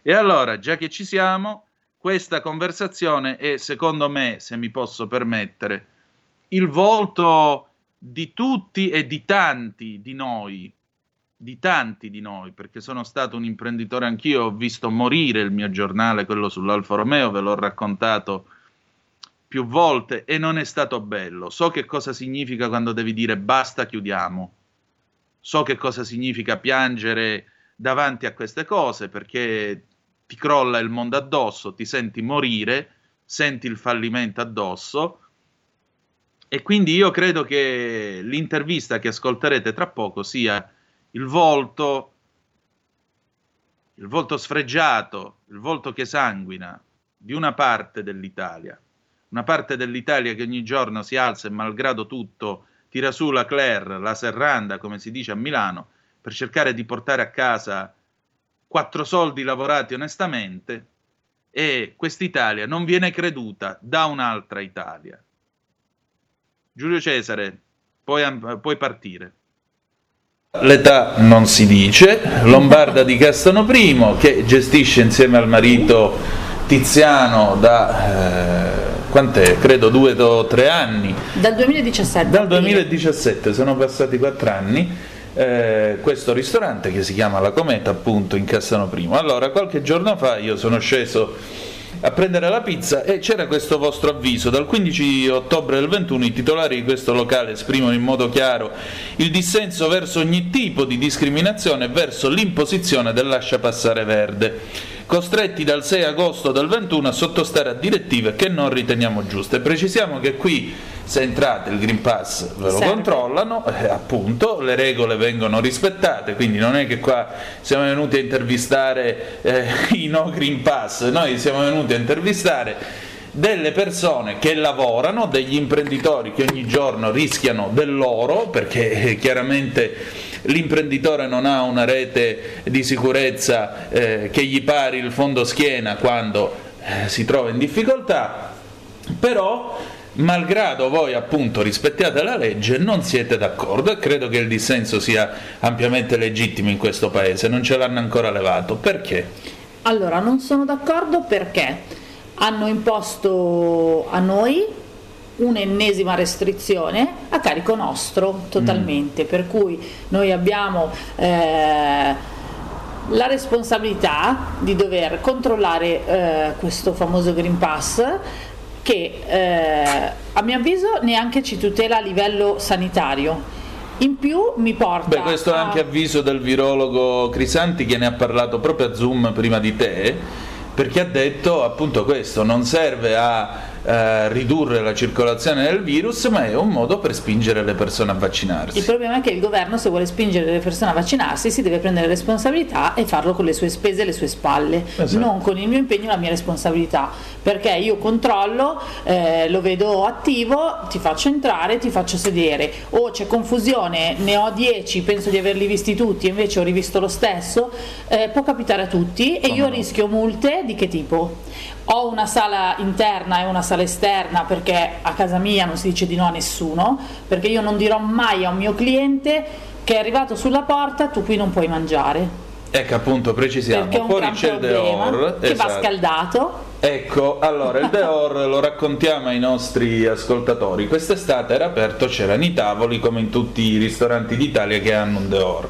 E allora, già che ci siamo, questa conversazione è, secondo me, se mi posso permettere, il volto di tutti e di tanti di noi, di tanti di noi, perché sono stato un imprenditore anch'io, ho visto morire il mio giornale, quello sull'Alfa Romeo, ve l'ho raccontato più volte e non è stato bello. So che cosa significa quando devi dire basta, chiudiamo. So che cosa significa piangere davanti a queste cose perché ti crolla il mondo addosso, ti senti morire, senti il fallimento addosso. E quindi io credo che l'intervista che ascolterete tra poco sia il volto, il volto sfregiato, il volto che sanguina di una parte dell'Italia, una parte dell'Italia che ogni giorno si alza e malgrado tutto tira su la Claire, la serranda, come si dice a Milano, per cercare di portare a casa quattro soldi lavorati onestamente e quest'Italia non viene creduta da un'altra Italia. Giulio Cesare, puoi, puoi partire. L'età non si dice, Lombarda di Castano I che gestisce insieme al marito Tiziano da eh, quant'è? Credo due o tre anni. Dal 2017. Dal 2017, sono passati quattro anni eh, questo ristorante che si chiama La Cometa appunto in Cassano Primo. Allora qualche giorno fa io sono sceso a prendere la pizza e c'era questo vostro avviso. Dal 15 ottobre del 21 i titolari di questo locale esprimono in modo chiaro il dissenso verso ogni tipo di discriminazione e verso l'imposizione del lascia passare verde, costretti dal 6 agosto del 21 a sottostare a direttive che non riteniamo giuste. Precisiamo che qui se entrate il Green Pass ve lo Serve. controllano, eh, appunto, le regole vengono rispettate, quindi non è che qua siamo venuti a intervistare eh, (laughs) i no Green Pass, noi siamo venuti a intervistare delle persone che lavorano, degli imprenditori che ogni giorno rischiano dell'oro, perché eh, chiaramente l'imprenditore non ha una rete di sicurezza eh, che gli pari il fondo schiena quando eh, si trova in difficoltà, però malgrado voi appunto rispettiate la legge non siete d'accordo e credo che il dissenso sia ampiamente legittimo in questo paese, non ce l'hanno ancora levato. Perché? Allora, non sono d'accordo perché hanno imposto a noi un'ennesima restrizione a carico nostro totalmente, per cui noi abbiamo eh, la responsabilità di dover controllare eh, questo famoso Green Pass che eh, a mio avviso neanche ci tutela a livello sanitario. In più mi porta Beh, questo è a- anche avviso del virologo Crisanti che ne ha parlato proprio a Zoom prima di te, perché ha detto appunto questo, non serve a eh, ridurre la circolazione del virus, ma è un modo per spingere le persone a vaccinarsi. Il problema è che il governo, se vuole spingere le persone a vaccinarsi, si deve prendere responsabilità e farlo con le sue spese e le sue spalle, Esatto. non con il mio impegno e la mia responsabilità. Perché io controllo, eh, lo vedo attivo, ti faccio entrare, ti faccio sedere. O c'è confusione, ne ho 10, penso di averli visti tutti, invece ho rivisto lo stesso. Eh, può capitare a tutti e io rischio multe di che tipo? Ho una sala interna e una sala esterna perché a casa mia non si dice di no a nessuno, perché io non dirò mai a un mio cliente che è arrivato sulla porta, tu qui non puoi mangiare. Ecco appunto, precisiamo, Perché fuori c'è il Deor, che va esatto. scaldato. Ecco, allora il Deor (laughs) lo raccontiamo ai nostri ascoltatori. Quest'estate era aperto, c'erano i tavoli come in tutti i ristoranti d'Italia che hanno un Deor.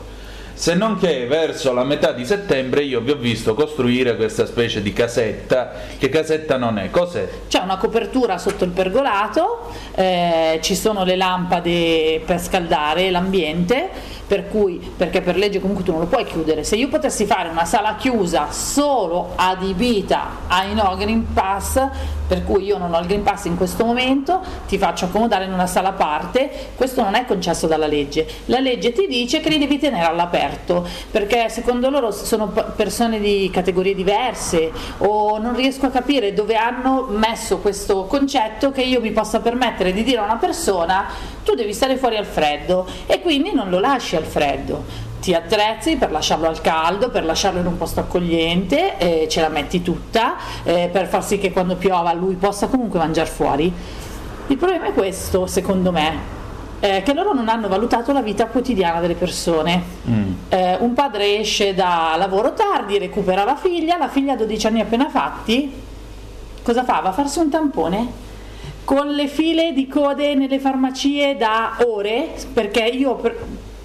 Se non che verso la metà di settembre io vi ho visto costruire questa specie di casetta, che casetta non è, cos'è? C'è una copertura sotto il pergolato, eh, ci sono le lampade per scaldare l'ambiente, per cui, perché per legge comunque tu non lo puoi chiudere. Se io potessi fare una sala chiusa solo adibita ai no Green Pass, per cui io non ho il Green Pass in questo momento, ti faccio accomodare in una sala a parte, questo non è concesso dalla legge. La legge ti dice che li devi tenere all'aperto, perché secondo loro sono persone di categorie diverse o non riesco a capire dove hanno messo questo concetto che io mi possa permettere di dire a una persona tu devi stare fuori al freddo e quindi non lo lasci al freddo. Ti attrezzi per lasciarlo al caldo, per lasciarlo in un posto accogliente, eh, ce la metti tutta eh, per far sì che quando piova lui possa comunque mangiare fuori. Il problema è questo, secondo me, eh, che loro non hanno valutato la vita quotidiana delle persone. Eh, un padre esce da lavoro tardi, recupera la figlia, la figlia ha 12 anni appena fatti, cosa fa? Va a farsi un tampone? Con le file di code nelle farmacie da ore, perché io per,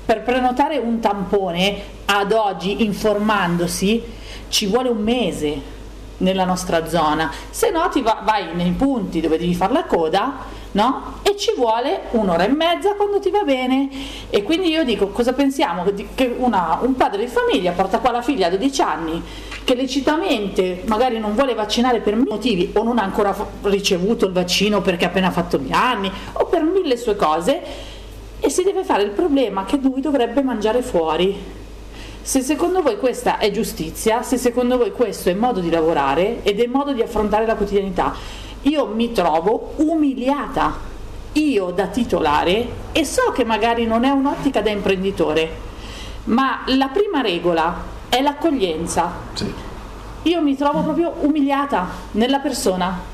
per prenotare un tampone ad oggi, informandosi, ci vuole un mese nella nostra zona, se no ti va- vai nei punti dove devi fare la coda no? e ci vuole un'ora e mezza quando ti va bene. E quindi io dico cosa pensiamo? Che una- un padre di famiglia porta qua la figlia a 12 anni che lecitamente magari non vuole vaccinare per mille motivi o non ha ancora ricevuto il vaccino perché ha appena fatto gli anni o per mille sue cose e si deve fare il problema che lui dovrebbe mangiare fuori. Se secondo voi questa è giustizia, se secondo voi questo è modo di lavorare ed è modo di affrontare la quotidianità, io mi trovo umiliata, io da titolare, e so che magari non è un'ottica da imprenditore, ma la prima regola è l'accoglienza. Io mi trovo proprio umiliata nella persona.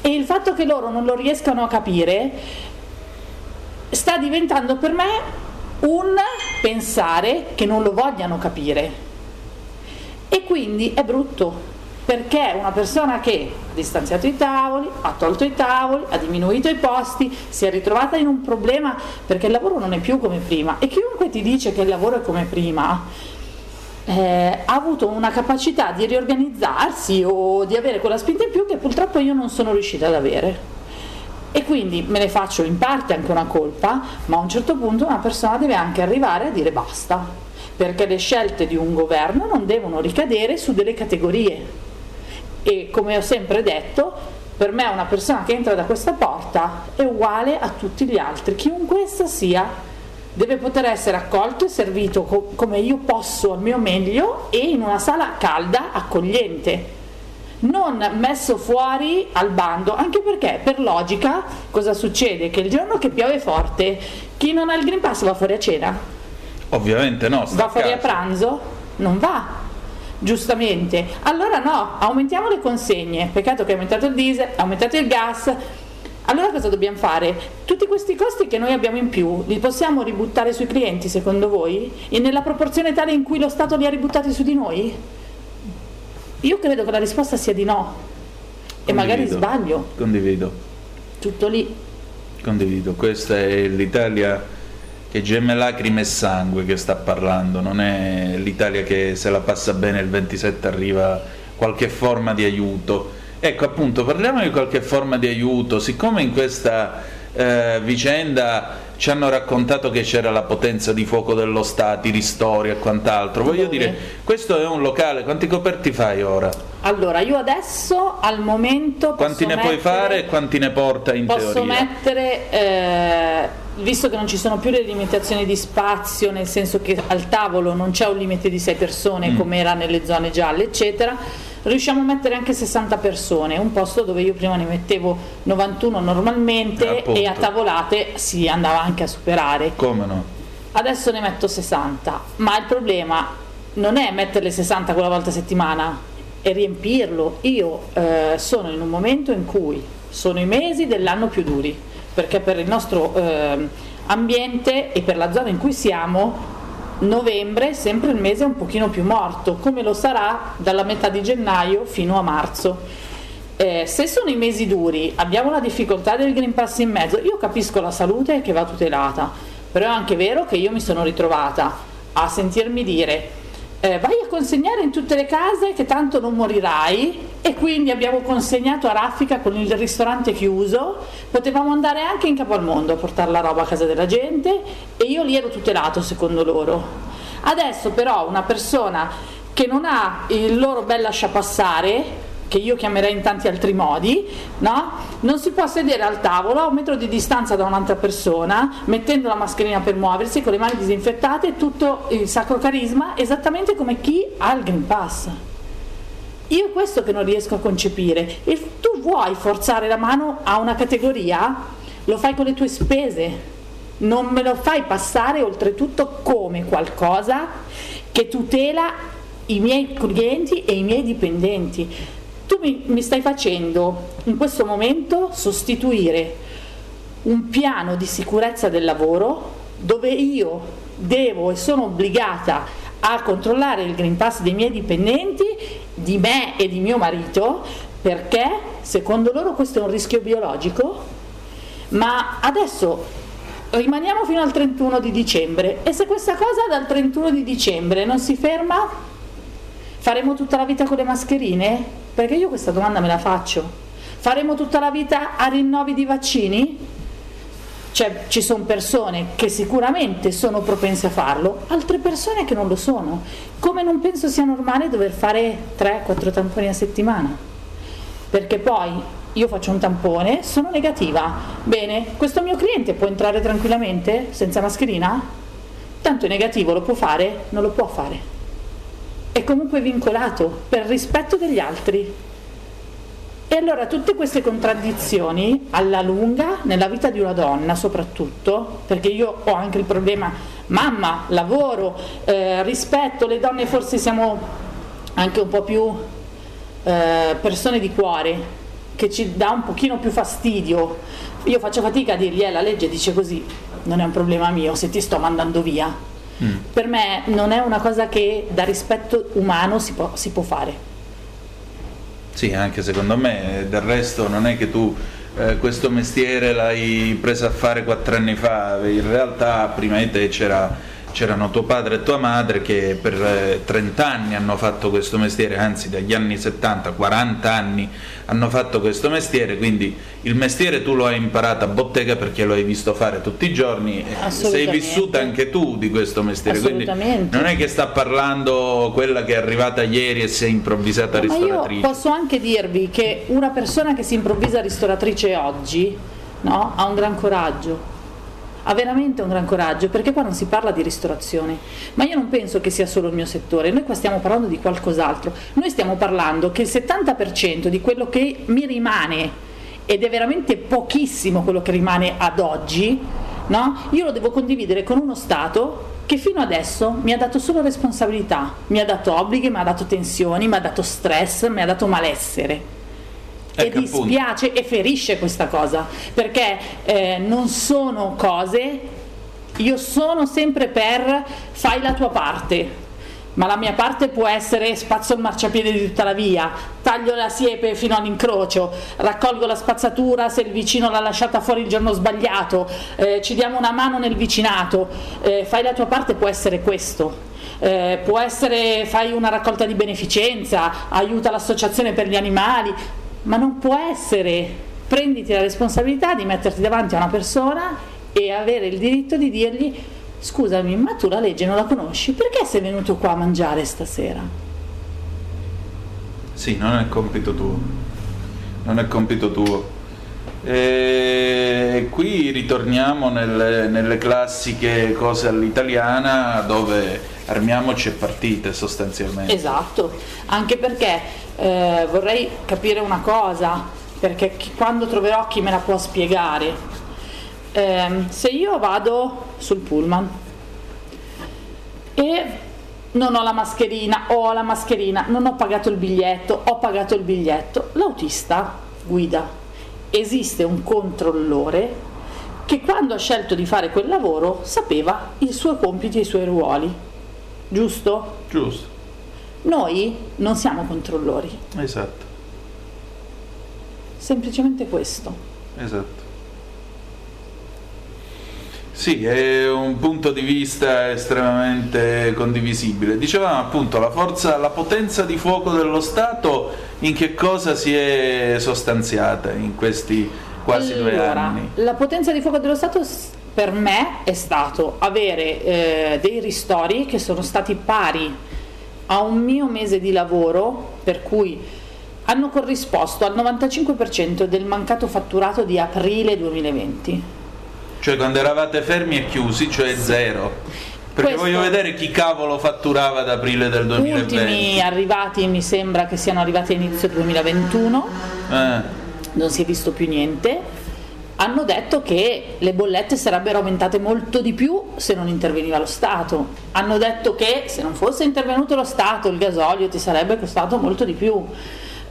E il fatto che loro non lo riescano a capire sta diventando per me un pensare che non lo vogliano capire. E quindi è brutto, perché una persona che ha distanziato i tavoli, ha tolto i tavoli, ha diminuito i posti, si è ritrovata in un problema perché il lavoro non è più come prima. E chiunque ti dice che il lavoro è come prima, eh, ha avuto una capacità di riorganizzarsi o di avere quella spinta in più che purtroppo io non sono riuscita ad avere. E quindi me ne faccio in parte anche una colpa, ma a un certo punto una persona deve anche arrivare a dire basta, perché le scelte di un governo non devono ricadere su delle categorie. E come ho sempre detto, per me una persona che entra da questa porta è uguale a tutti gli altri, chiunque essa sia, deve poter essere accolto e servito co- come io posso al mio meglio e in una sala calda, accogliente non messo fuori al bando, anche perché per logica cosa succede? Che il giorno che piove forte, chi non ha il Green Pass va fuori a cena? Ovviamente no. Va fuori a pranzo? Non va. Giustamente. Allora no, aumentiamo le consegne. Peccato che è aumentato il diesel, è aumentato il gas. Allora cosa dobbiamo fare? Tutti questi costi che noi abbiamo in più, li possiamo ributtare sui clienti secondo voi? E nella proporzione tale in cui lo Stato li ha ributtati su di noi? Io credo che la risposta sia di no. E magari sbaglio. Condivido. Tutto lì. Condivido. Questa è l'Italia che gemme lacrime e sangue che sta parlando, non è l'Italia che se la passa bene il 27 arriva qualche forma di aiuto. Ecco appunto, parliamo di qualche forma di aiuto, siccome in questa eh, vicenda ci hanno raccontato che c'era la potenza di fuoco dello Stato, i ristori e quant'altro. Voglio Dove? dire, questo è un locale, quanti coperti fai ora? Allora, io adesso al momento... Quanti ne mettere, puoi fare e quanti ne porta in posso teoria? Posso mettere, eh, visto che non ci sono più le limitazioni di spazio, nel senso che al tavolo non c'è un limite di 6 persone mm. come era nelle zone gialle, eccetera, riusciamo a mettere anche 60 persone, un posto dove io prima ne mettevo 91 normalmente eh, e a tavolate si andava anche a superare. Come no? Adesso ne metto 60, ma il problema non è metterle 60 quella volta a settimana, è riempirlo. Io eh, sono in un momento in cui sono i mesi dell'anno più duri, perché per il nostro eh, ambiente e per la zona in cui siamo novembre è sempre il mese un pochino più morto, come lo sarà dalla metà di gennaio fino a marzo. Eh, se sono i mesi duri, abbiamo la difficoltà del Green Pass in mezzo, io capisco la salute che va tutelata, però è anche vero che io mi sono ritrovata a sentirmi dire eh, vai a consegnare in tutte le case che tanto non morirai e quindi abbiamo consegnato a Raffica con il ristorante chiuso, potevamo andare anche in capo al mondo a portare la roba a casa della gente e io lì ero tutelato secondo loro. Adesso però una persona che non ha il loro bel lasciapassare che io chiamerei in tanti altri modi, no? non si può sedere al tavolo a un metro di distanza da un'altra persona, mettendo la mascherina per muoversi, con le mani disinfettate, tutto il sacro carisma, esattamente come chi ha il Green Pass. Io questo che non riesco a concepire. E tu vuoi forzare la mano a una categoria? Lo fai con le tue spese, non me lo fai passare oltretutto come qualcosa che tutela i miei clienti e i miei dipendenti tu mi, mi stai facendo in questo momento sostituire un piano di sicurezza del lavoro dove io devo e sono obbligata a controllare il Green Pass dei miei dipendenti, di me e di mio marito, perché secondo loro questo è un rischio biologico? Ma adesso rimaniamo fino al 31 di dicembre e se questa cosa dal 31 di dicembre non si ferma, faremo tutta la vita con le mascherine? Perché io questa domanda me la faccio. Faremo tutta la vita a rinnovi di vaccini? Cioè ci sono persone che sicuramente sono propense a farlo, altre persone che non lo sono. Come non penso sia normale dover fare 3-4 tamponi a settimana. Perché poi io faccio un tampone, sono negativa. Bene, questo mio cliente può entrare tranquillamente senza mascherina? Tanto è negativo, lo può fare? Non lo può fare è comunque vincolato per rispetto degli altri. E allora tutte queste contraddizioni alla lunga, nella vita di una donna soprattutto, perché io ho anche il problema mamma, lavoro, eh, rispetto, le donne forse siamo anche un po' più eh, persone di cuore, che ci dà un pochino più fastidio. Io faccio fatica a dirgli, eh, la legge dice così, non è un problema mio se ti sto mandando via mm. per me non è una cosa che da rispetto umano si può, si può fare. Sì, anche secondo me, del resto non è che tu eh, questo mestiere l'hai preso a fare quattro anni fa, in realtà prima di te c'era c'erano tuo padre e tua madre che per 30 eh, anni hanno fatto questo mestiere, anzi dagli anni 70, 40 anni hanno fatto questo mestiere, quindi il mestiere tu lo hai imparato a bottega perché lo hai visto fare tutti i giorni, sei vissuta anche tu di questo mestiere, quindi non è che sta parlando quella che è arrivata ieri e si è improvvisata no, ristoratrice. Ma io posso anche dirvi che una persona che si improvvisa ristoratrice oggi no, ha un gran coraggio ha veramente un gran coraggio perché qua non si parla di ristorazione, ma io non penso che sia solo il mio settore, noi qua stiamo parlando di qualcos'altro, noi stiamo parlando che il 70% di quello che mi rimane, ed è veramente pochissimo quello che rimane ad oggi, no? io lo devo condividere con uno Stato che fino adesso mi ha dato solo responsabilità, mi ha dato obblighi, mi ha dato tensioni, mi ha dato stress, mi ha dato malessere e ecco, dispiace appunto. e ferisce questa cosa perché eh, non sono cose io sono sempre per fai la tua parte ma la mia parte può essere spazzo il marciapiede di tutta la via, taglio la siepe fino all'incrocio, raccolgo la spazzatura se il vicino l'ha lasciata fuori il giorno sbagliato, eh, ci diamo una mano nel vicinato, eh, fai la tua parte può essere questo. Eh, può essere fai una raccolta di beneficenza, aiuta l'associazione per gli animali, ma non può essere. Prenditi la responsabilità di metterti davanti a una persona e avere il diritto di dirgli scusami ma tu la legge non la conosci? Perché sei venuto qua a mangiare stasera? Sì non è compito tuo. Non è compito tuo e qui ritorniamo nelle, nelle classiche cose all'italiana dove armiamoci e partite sostanzialmente esatto anche perché eh, vorrei capire una cosa, perché chi, quando troverò chi me la può spiegare. Eh, se io vado sul pullman e non ho la mascherina, o ho la mascherina, non ho pagato il biglietto, ho pagato il biglietto, l'autista guida. Esiste un controllore che quando ha scelto di fare quel lavoro sapeva i suoi compiti e i suoi ruoli. Giusto? Giusto. Noi non siamo controllori. Esatto. Semplicemente questo. Esatto. Sì, è un punto di vista estremamente condivisibile. Dicevamo appunto la forza, la potenza di fuoco dello Stato in che cosa si è sostanziata in questi quasi allora, due anni? La potenza di fuoco dello Stato per me è stato avere eh, dei ristori che sono stati pari a un mio mese di lavoro, per cui hanno corrisposto al 95% del mancato fatturato di aprile 2020. Cioè quando eravate fermi e chiusi, cioè zero. Perché Questo, voglio vedere chi cavolo fatturava ad aprile del 2020. Gli ultimi arrivati mi sembra che siano arrivati a inizio 2021. Eh. Non si è visto più niente hanno detto che le bollette sarebbero aumentate molto di più se non interveniva lo Stato. Hanno detto che se non fosse intervenuto lo Stato il gasolio ti sarebbe costato molto di più.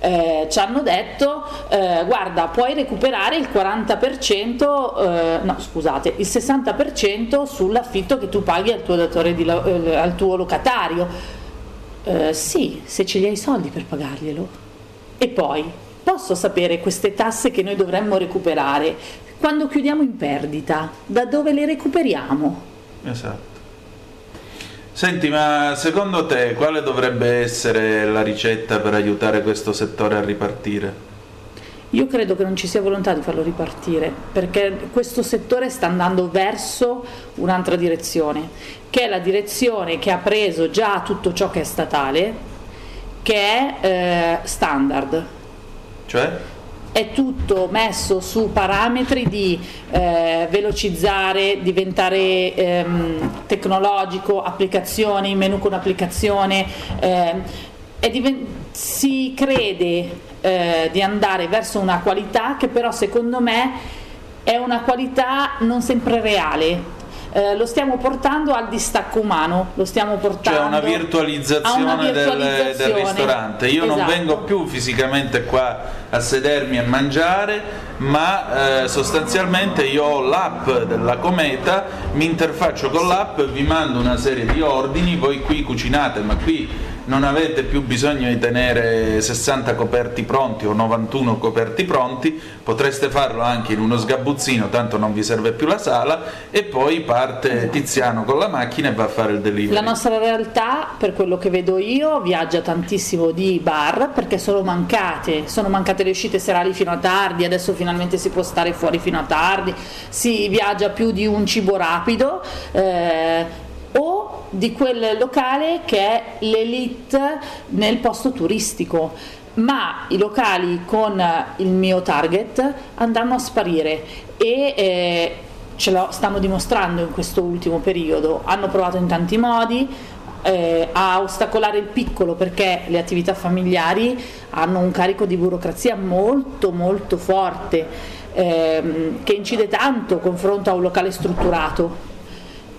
Eh, ci hanno detto eh, guarda puoi recuperare il 40% eh, no scusate il 60% sull'affitto che tu paghi al tuo, lo- eh, al tuo locatario eh, sì se ce li hai i soldi per pagarglielo e poi posso sapere queste tasse che noi dovremmo recuperare quando chiudiamo in perdita? Da dove le recuperiamo? Esatto. Senti, ma secondo te quale dovrebbe essere la ricetta per aiutare questo settore a ripartire? Io credo che non ci sia volontà di farlo ripartire, perché questo settore sta andando verso un'altra direzione, che è la direzione che ha preso già tutto ciò che è statale, che è eh, standard. Cioè? È tutto messo su parametri di eh, velocizzare, diventare ehm, tecnologico, applicazioni, menu con applicazione, eh, diven- si crede eh, di andare verso una qualità che però secondo me è una qualità non sempre reale, eh, lo stiamo portando al distacco umano, lo stiamo portando cioè una virtualizzazione, una virtualizzazione. Del, del, ristorante. Io esatto. non vengo più fisicamente qua a sedermi a mangiare, ma eh, sostanzialmente io ho l'app della Cometa, mi interfaccio con l'app, vi mando una serie di ordini, voi qui cucinate, ma qui non avete più bisogno di tenere 60 coperti pronti o 91 coperti pronti, potreste farlo anche in uno sgabuzzino, tanto non vi serve più la sala, e poi parte Tiziano con la macchina e va a fare il delivery. La nostra realtà, per quello che vedo io, viaggia tantissimo di bar perché sono mancate, sono mancate le uscite serali fino a tardi, adesso finalmente si può stare fuori fino a tardi, si viaggia più di un cibo rapido. Eh, o di quel locale che è l'elite nel posto turistico. Ma i locali con il mio target andranno a sparire e eh, ce lo stanno dimostrando in questo ultimo periodo. Hanno provato in tanti modi eh, a ostacolare il piccolo perché le attività familiari hanno un carico di burocrazia molto molto forte ehm, che incide tanto confronto a un locale strutturato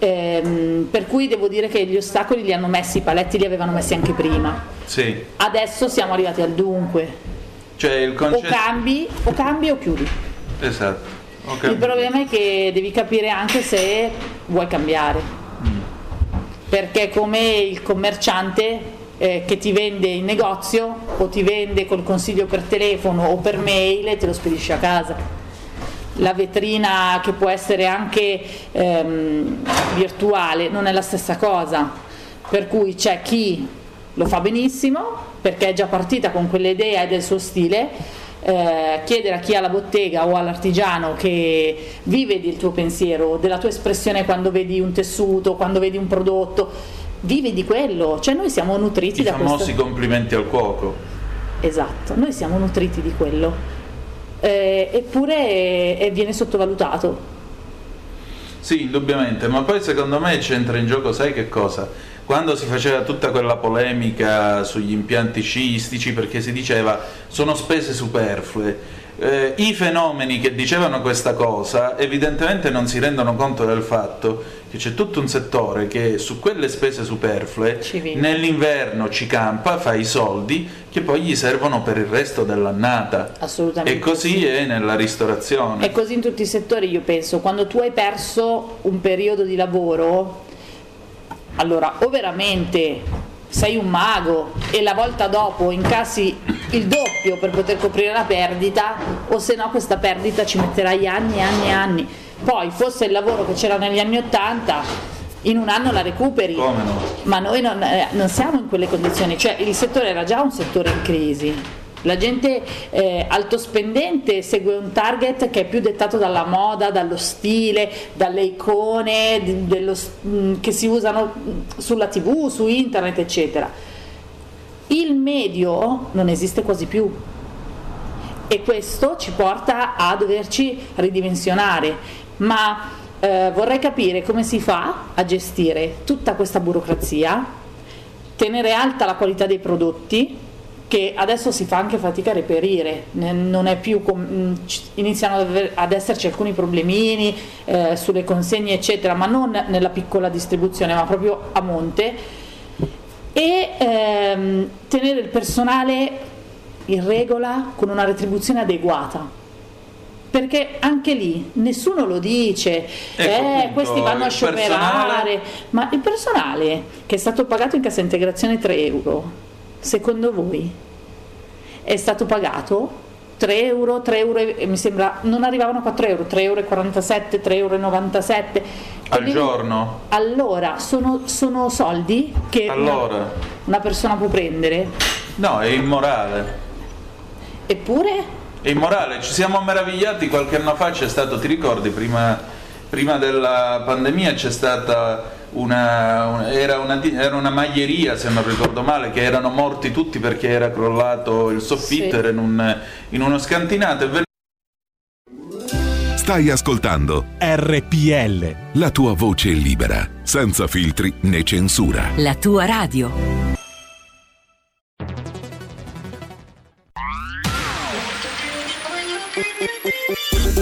Ehm, per cui devo dire che gli ostacoli li hanno messi, i paletti li avevano messi anche prima. Sì. Adesso siamo arrivati al dunque. Cioè concetto... O cambi o cambi o chiudi. Esatto. Okay. Il problema è che devi capire anche se vuoi cambiare. Mm. Perché come il commerciante eh, che ti vende in negozio o ti vende col consiglio per telefono o per mail e te lo spedisce a casa la vetrina che può essere anche ehm, virtuale non è la stessa cosa, per cui c'è chi lo fa benissimo perché è già partita con quell'idea e del suo stile. Eh, chiedere a chi ha la bottega o all'artigiano che vive del tuo pensiero, della tua espressione quando vedi un tessuto, quando vedi un prodotto, vive di quello, cioè noi siamo nutriti I da questo. I famosi complimenti al cuoco. Esatto, noi siamo nutriti di quello eh, eppure eh, viene sottovalutato. Sì, indubbiamente, ma poi secondo me c'entra in gioco, sai che cosa? Quando si faceva tutta quella polemica sugli impianti sciistici perché si diceva sono spese superflue, eh, I fenomeni che dicevano questa cosa evidentemente non si rendono conto del fatto che c'è tutto un settore che su quelle spese superflue nell'inverno ci campa, fa i soldi che poi gli servono per il resto dell'annata. Assolutamente. E così sì. è nella ristorazione. È così in tutti i settori, io penso. Quando tu hai perso un periodo di lavoro, allora o veramente sei un mago e la volta dopo incassi il doppio per poter coprire la perdita o se no questa perdita ci metterai anni e anni e anni. Poi fosse il lavoro che c'era negli anni Ottanta in un anno la recuperi. No? ma noi non, eh, non siamo in quelle condizioni. Cioè il settore era già un settore in crisi la gente eh, altospendente segue un target che è più dettato dalla moda, dallo stile, dalle icone dello, mm, che si usano sulla tv, su internet, eccetera. Il medio non esiste quasi più e questo ci porta a doverci ridimensionare, ma eh, vorrei capire come si fa a gestire tutta questa burocrazia, tenere alta la qualità dei prodotti, che adesso si fa anche fatica a reperire, non è più com- mm, iniziano ad esserci alcuni problemini eh, sulle consegne eccetera, ma non nella piccola distribuzione, ma proprio a monte. E ehm, tenere il personale in regola con una retribuzione adeguata. Perché anche lì nessuno lo dice, ecco eh, questi vanno a scioperare, personale... ma il personale che è stato pagato in cassa integrazione 3 euro secondo voi è stato pagato 3 euro, 3 euro e mi sembra non arrivavano a 4 euro, 3,47 euro, 3,97 euro. Al giorno? Allora, sono, sono soldi che allora. una, una persona può prendere? No, è immorale. Eppure? È immorale, ci siamo meravigliati qualche anno fa, c'è stato, ti ricordi, prima, prima della pandemia c'è stata una, era, una, era, una, maglieria, se non ricordo male, che erano morti tutti perché era crollato il soffitto, sì. era in, un, in uno scantinato. Stai ascoltando RPL. La tua voce libera, senza filtri né censura. La tua radio.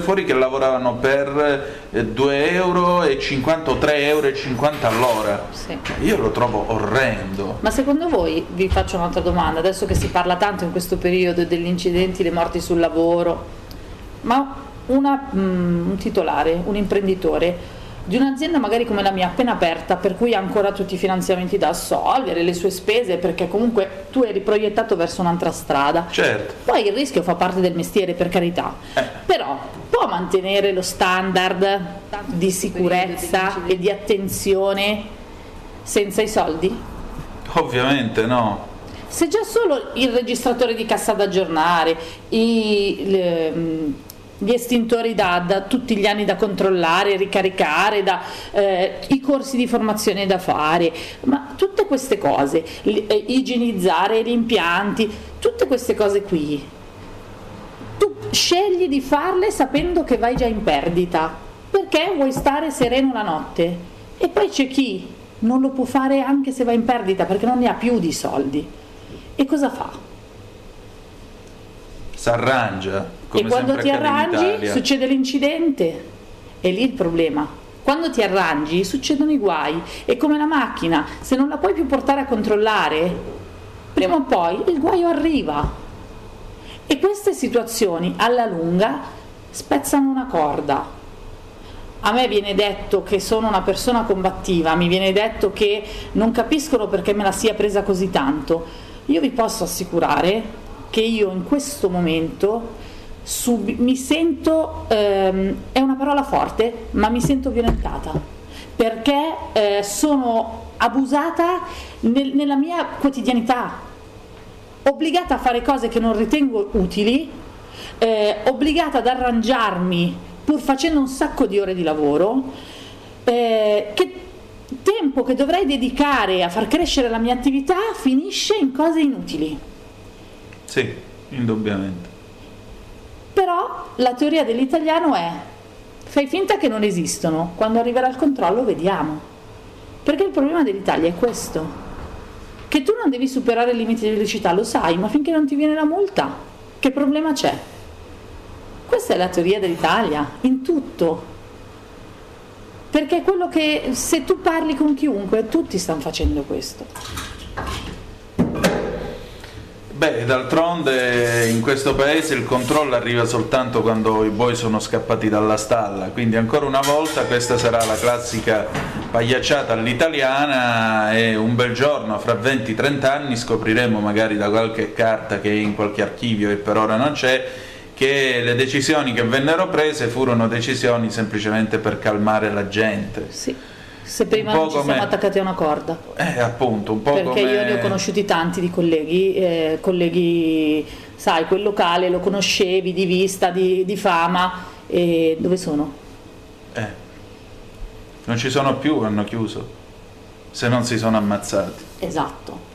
Fuori che lavoravano per 2 eh, euro e 50 o 3 euro 50 all'ora. Sì. Io lo trovo orrendo. Ma secondo voi, vi faccio un'altra domanda, adesso che si parla tanto in questo periodo degli incidenti, le morti sul lavoro, ma una, mm, un titolare, un imprenditore, di un'azienda magari come la mia appena aperta per cui ha ancora tutti i finanziamenti da assolvere, le sue spese perché comunque tu eri proiettato verso un'altra strada. Certo. Poi il rischio fa parte del mestiere per carità, eh. però può mantenere lo standard di sicurezza e di attenzione senza i soldi? Ovviamente no. Se già solo il registratore di cassa da aggiornare, i, le, gli estintori da, da, tutti gli anni da controllare, ricaricare, da, eh, i corsi di formazione da fare, ma tutte queste cose, eh, igienizzare gli impianti, tutte queste cose qui, tu scegli di farle sapendo che vai già in perdita, perché vuoi stare sereno la notte e poi c'è chi non lo può fare anche se va in perdita perché non ne ha più di soldi. E cosa fa? S'arrangia e quando ti arrangi succede l'incidente. È lì il problema. Quando ti arrangi succedono i guai. È come la macchina, se non la puoi più portare a controllare, prima o poi il guaio arriva. E queste situazioni alla lunga spezzano una corda. A me viene detto che sono una persona combattiva, mi viene detto che non capiscono perché me la sia presa così tanto. Io vi posso assicurare che io in questo momento sub- mi sento, ehm, è una parola forte, ma mi sento violentata perché eh, sono abusata nel, nella mia quotidianità, obbligata a fare cose che non ritengo utili, eh, obbligata ad arrangiarmi pur facendo un sacco di ore di lavoro, eh, che tempo che dovrei dedicare a far crescere la mia attività finisce in cose inutili. Sì, indubbiamente. Però la teoria dell'italiano è fai finta che non esistono, quando arriverà il controllo vediamo. Perché il problema dell'Italia è questo. Che tu non devi superare il limite di velocità, lo sai, ma finché non ti viene la multa, che problema c'è? Questa è la teoria dell'Italia, in tutto. Perché è quello che se tu parli con chiunque, tutti stanno facendo questo. Beh, d'altronde in questo paese il controllo arriva soltanto quando i buoi sono scappati dalla stalla, quindi ancora una volta questa sarà la classica pagliacciata all'italiana e un bel giorno, fra 20-30 anni, scopriremo magari da qualche carta che è in qualche archivio e per ora non c'è, che le decisioni che vennero prese furono decisioni semplicemente per calmare la gente. Sì se prima non ci siamo attaccati a una corda. Eh, appunto, un po' Perché come... io ne ho conosciuti tanti di colleghi, eh, colleghi, sai, quel locale lo conoscevi di vista, di, di fama, e dove sono? Eh, non ci sono più, hanno chiuso, se non si sono ammazzati. Esatto.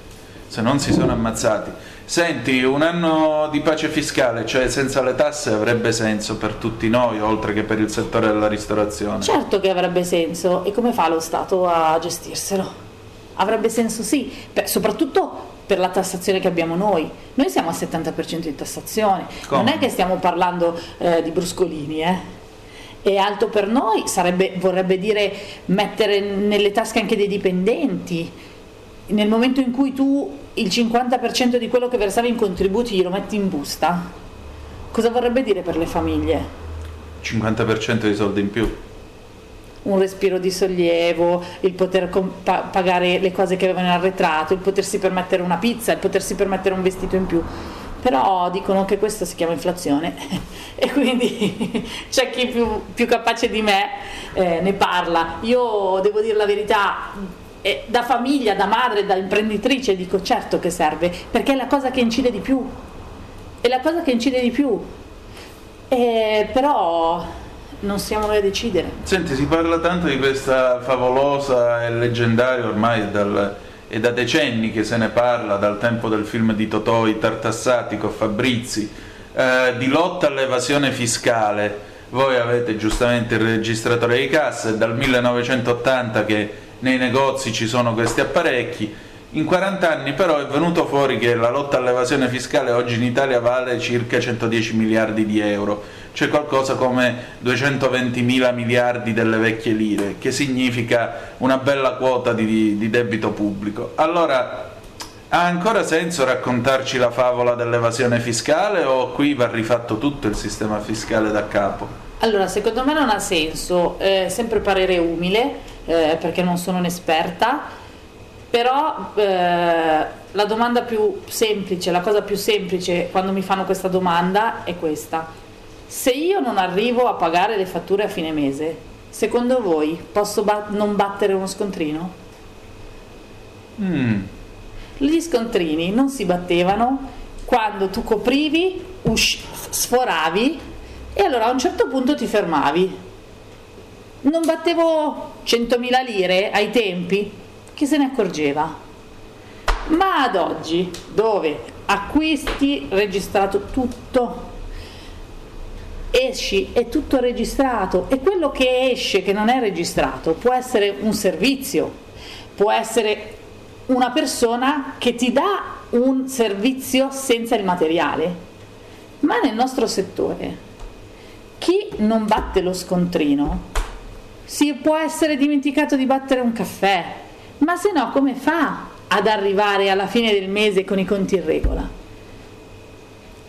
Se non si sono ammazzati. Senti, un anno di pace fiscale, cioè senza le tasse, avrebbe senso per tutti noi, oltre che per il settore della ristorazione? Certo che avrebbe senso. E come fa lo Stato a gestirselo? Avrebbe senso sì, per, soprattutto per la tassazione che abbiamo noi. Noi siamo al 70% di tassazione. Come? Non è che stiamo parlando eh, di bruscolini, eh? È alto per noi, sarebbe, vorrebbe dire mettere nelle tasche anche dei dipendenti. Nel momento in cui tu il 50% di quello che versavi in contributi glielo metti in busta, cosa vorrebbe dire per le famiglie? 50% di soldi in più. Un respiro di sollievo, il poter compa- pagare le cose che avevano in arretrato, il potersi permettere una pizza, il potersi permettere un vestito in più. Però dicono che questo si chiama inflazione (laughs) e quindi (laughs) c'è chi più, più capace di me eh, ne parla. Io devo dire la verità, e da famiglia, da madre, da imprenditrice dico certo che serve, perché è la cosa che incide di più, è la cosa che incide di più, e però non siamo noi a decidere. Senti, si parla tanto di questa favolosa e leggendaria ormai dal, è da decenni che se ne parla, dal tempo del film di Totò, I Tartassati con Fabrizi, eh, di lotta all'evasione fiscale. Voi avete giustamente il registratore di cassa, è dal 1980 che nei negozi ci sono questi apparecchi. In 40 anni però è venuto fuori che la lotta all'evasione fiscale oggi in Italia vale circa 110 miliardi di euro, cioè qualcosa come 220 mila miliardi delle vecchie lire, che significa una bella quota di, di debito pubblico. Allora ha ancora senso raccontarci la favola dell'evasione fiscale o qui va rifatto tutto il sistema fiscale da capo? Allora, secondo me non ha senso, eh, sempre parere umile, eh, perché non sono un'esperta, però eh, la domanda più semplice, la cosa più semplice quando mi fanno questa domanda è questa. Se io non arrivo a pagare le fatture a fine mese, secondo voi posso ba- non battere uno scontrino? Mm. Gli scontrini non si battevano quando tu coprivi, usci- sforavi e allora a un certo punto ti fermavi. Non battevo 100.000 lire ai tempi? Chi se ne accorgeva? Ma ad oggi, dove acquisti registrato tutto, esci è tutto registrato e quello che esce che non è registrato può essere un servizio, può essere una persona che ti dà un servizio senza il materiale. Ma nel nostro settore, chi non batte lo scontrino si può essere dimenticato di battere un caffè, ma se no come fa ad arrivare alla fine del mese con i conti in regola?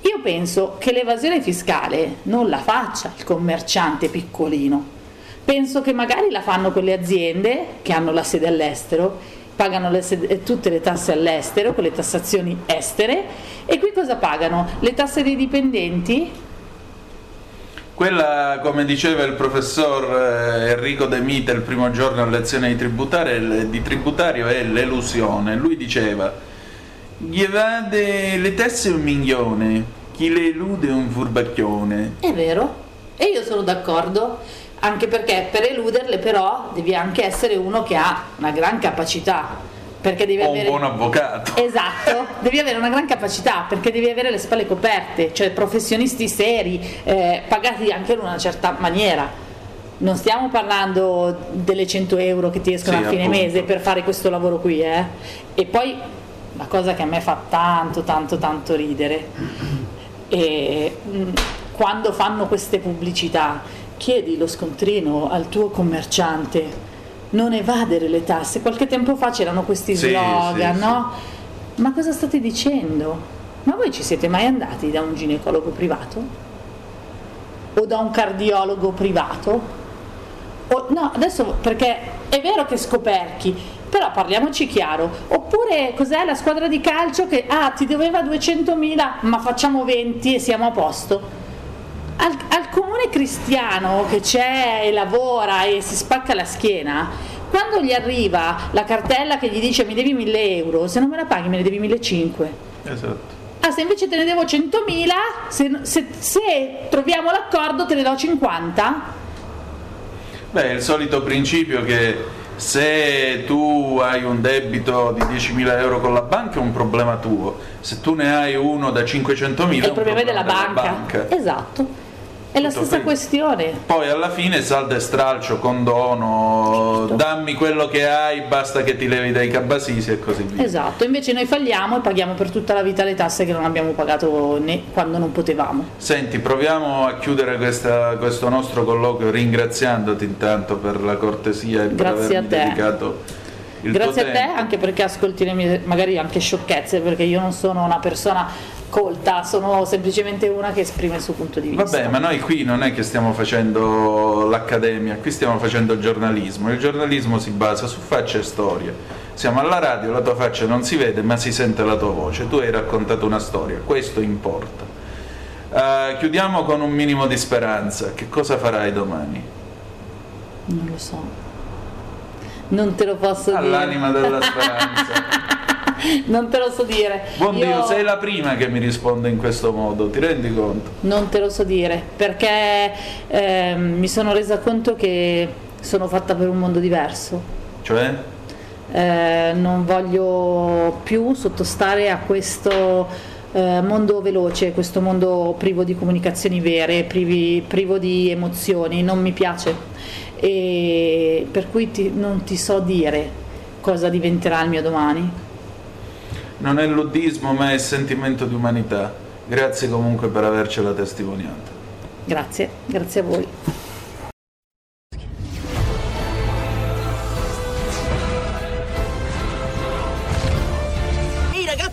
Io penso che l'evasione fiscale non la faccia il commerciante piccolino. Penso che magari la fanno quelle aziende che hanno la sede all'estero pagano le, eh, tutte le tasse all'estero, con le tassazioni estere, e qui cosa pagano? Le tasse dei dipendenti? Quella, come diceva il professor eh, Enrico De Mita il primo giorno a lezione di tributario, di tributario è l'elusione. Lui diceva, gli evade le tasse un milione, chi le elude un furbacchione. È vero, e io sono d'accordo anche perché per eluderle però devi anche essere uno che ha una gran capacità perché devi o avere un buon avvocato (laughs) esatto devi avere una gran capacità perché devi avere le spalle coperte cioè professionisti seri eh, pagati anche in una certa maniera non stiamo parlando delle 100 euro che ti escono Sì, a fine appunto. mese per fare questo lavoro qui eh. e poi la cosa che a me fa tanto tanto tanto ridere è mh, quando fanno queste pubblicità chiedi lo scontrino al tuo commerciante non evadere le tasse. Qualche tempo fa c'erano questi Sì, slogan, sì, no? Ma cosa state dicendo? Ma voi ci siete mai andati da un ginecologo privato? O da un cardiologo privato? O- no, adesso perché è vero che scoperchi, però parliamoci chiaro. Oppure cos'è la squadra di calcio che ah, ti doveva 200.000, ma facciamo 20 e siamo a posto? Al, al comune cristiano che c'è e lavora e si spacca la schiena, quando gli arriva la cartella che gli dice mi devi 1000 euro, se non me la paghi me ne devi 1500. esatto Ah, se invece te ne devo 100.000, se, se- se troviamo l'accordo te ne do 50? Beh, è il solito principio che se tu hai un debito di 10.000 euro con la banca è un problema tuo, se tu ne hai uno da 500.000 È un problema della banca. banca. Esatto. È la stessa qui. questione. Poi alla fine salda e stralcio, condono, dammi quello che hai, basta che ti levi dai cabasisi e così via. Esatto, invece noi falliamo e paghiamo per tutta la vita le tasse che non abbiamo pagato né quando non potevamo. Senti, proviamo a chiudere questa- questo nostro colloquio ringraziandoti intanto per la cortesia e per Grazie avermi dedicato il Grazie a te anche perché ascolti le mie magari anche sciocchezze, perché io non sono una persona colta, sono semplicemente una che esprime il suo punto di vista. Vabbè, ma noi qui non è che stiamo facendo l'accademia, qui stiamo facendo il giornalismo. Il giornalismo si basa su facce e storie. Siamo alla radio, la tua faccia non si vede, ma si sente la tua voce. Tu hai raccontato una storia, questo importa. Eh, chiudiamo con un minimo di speranza. Che cosa farai domani? Non lo so. Non te lo posso All'anima dire. della (laughs) speranza. (laughs) non te lo so dire. Buon Io Dio, sei la prima che mi risponde in questo modo, ti rendi conto? Non te lo so dire, perché ehm, mi sono resa conto che sono fatta per un mondo diverso. Cioè? Eh, non voglio più sottostare a questo eh, mondo veloce, questo mondo privo di comunicazioni vere, privi, privo di emozioni, non mi piace. E per cui ti, non ti so dire cosa diventerà il mio domani. Non è luddismo ma è sentimento di umanità. Grazie comunque per avercela testimoniata. Grazie, grazie a voi.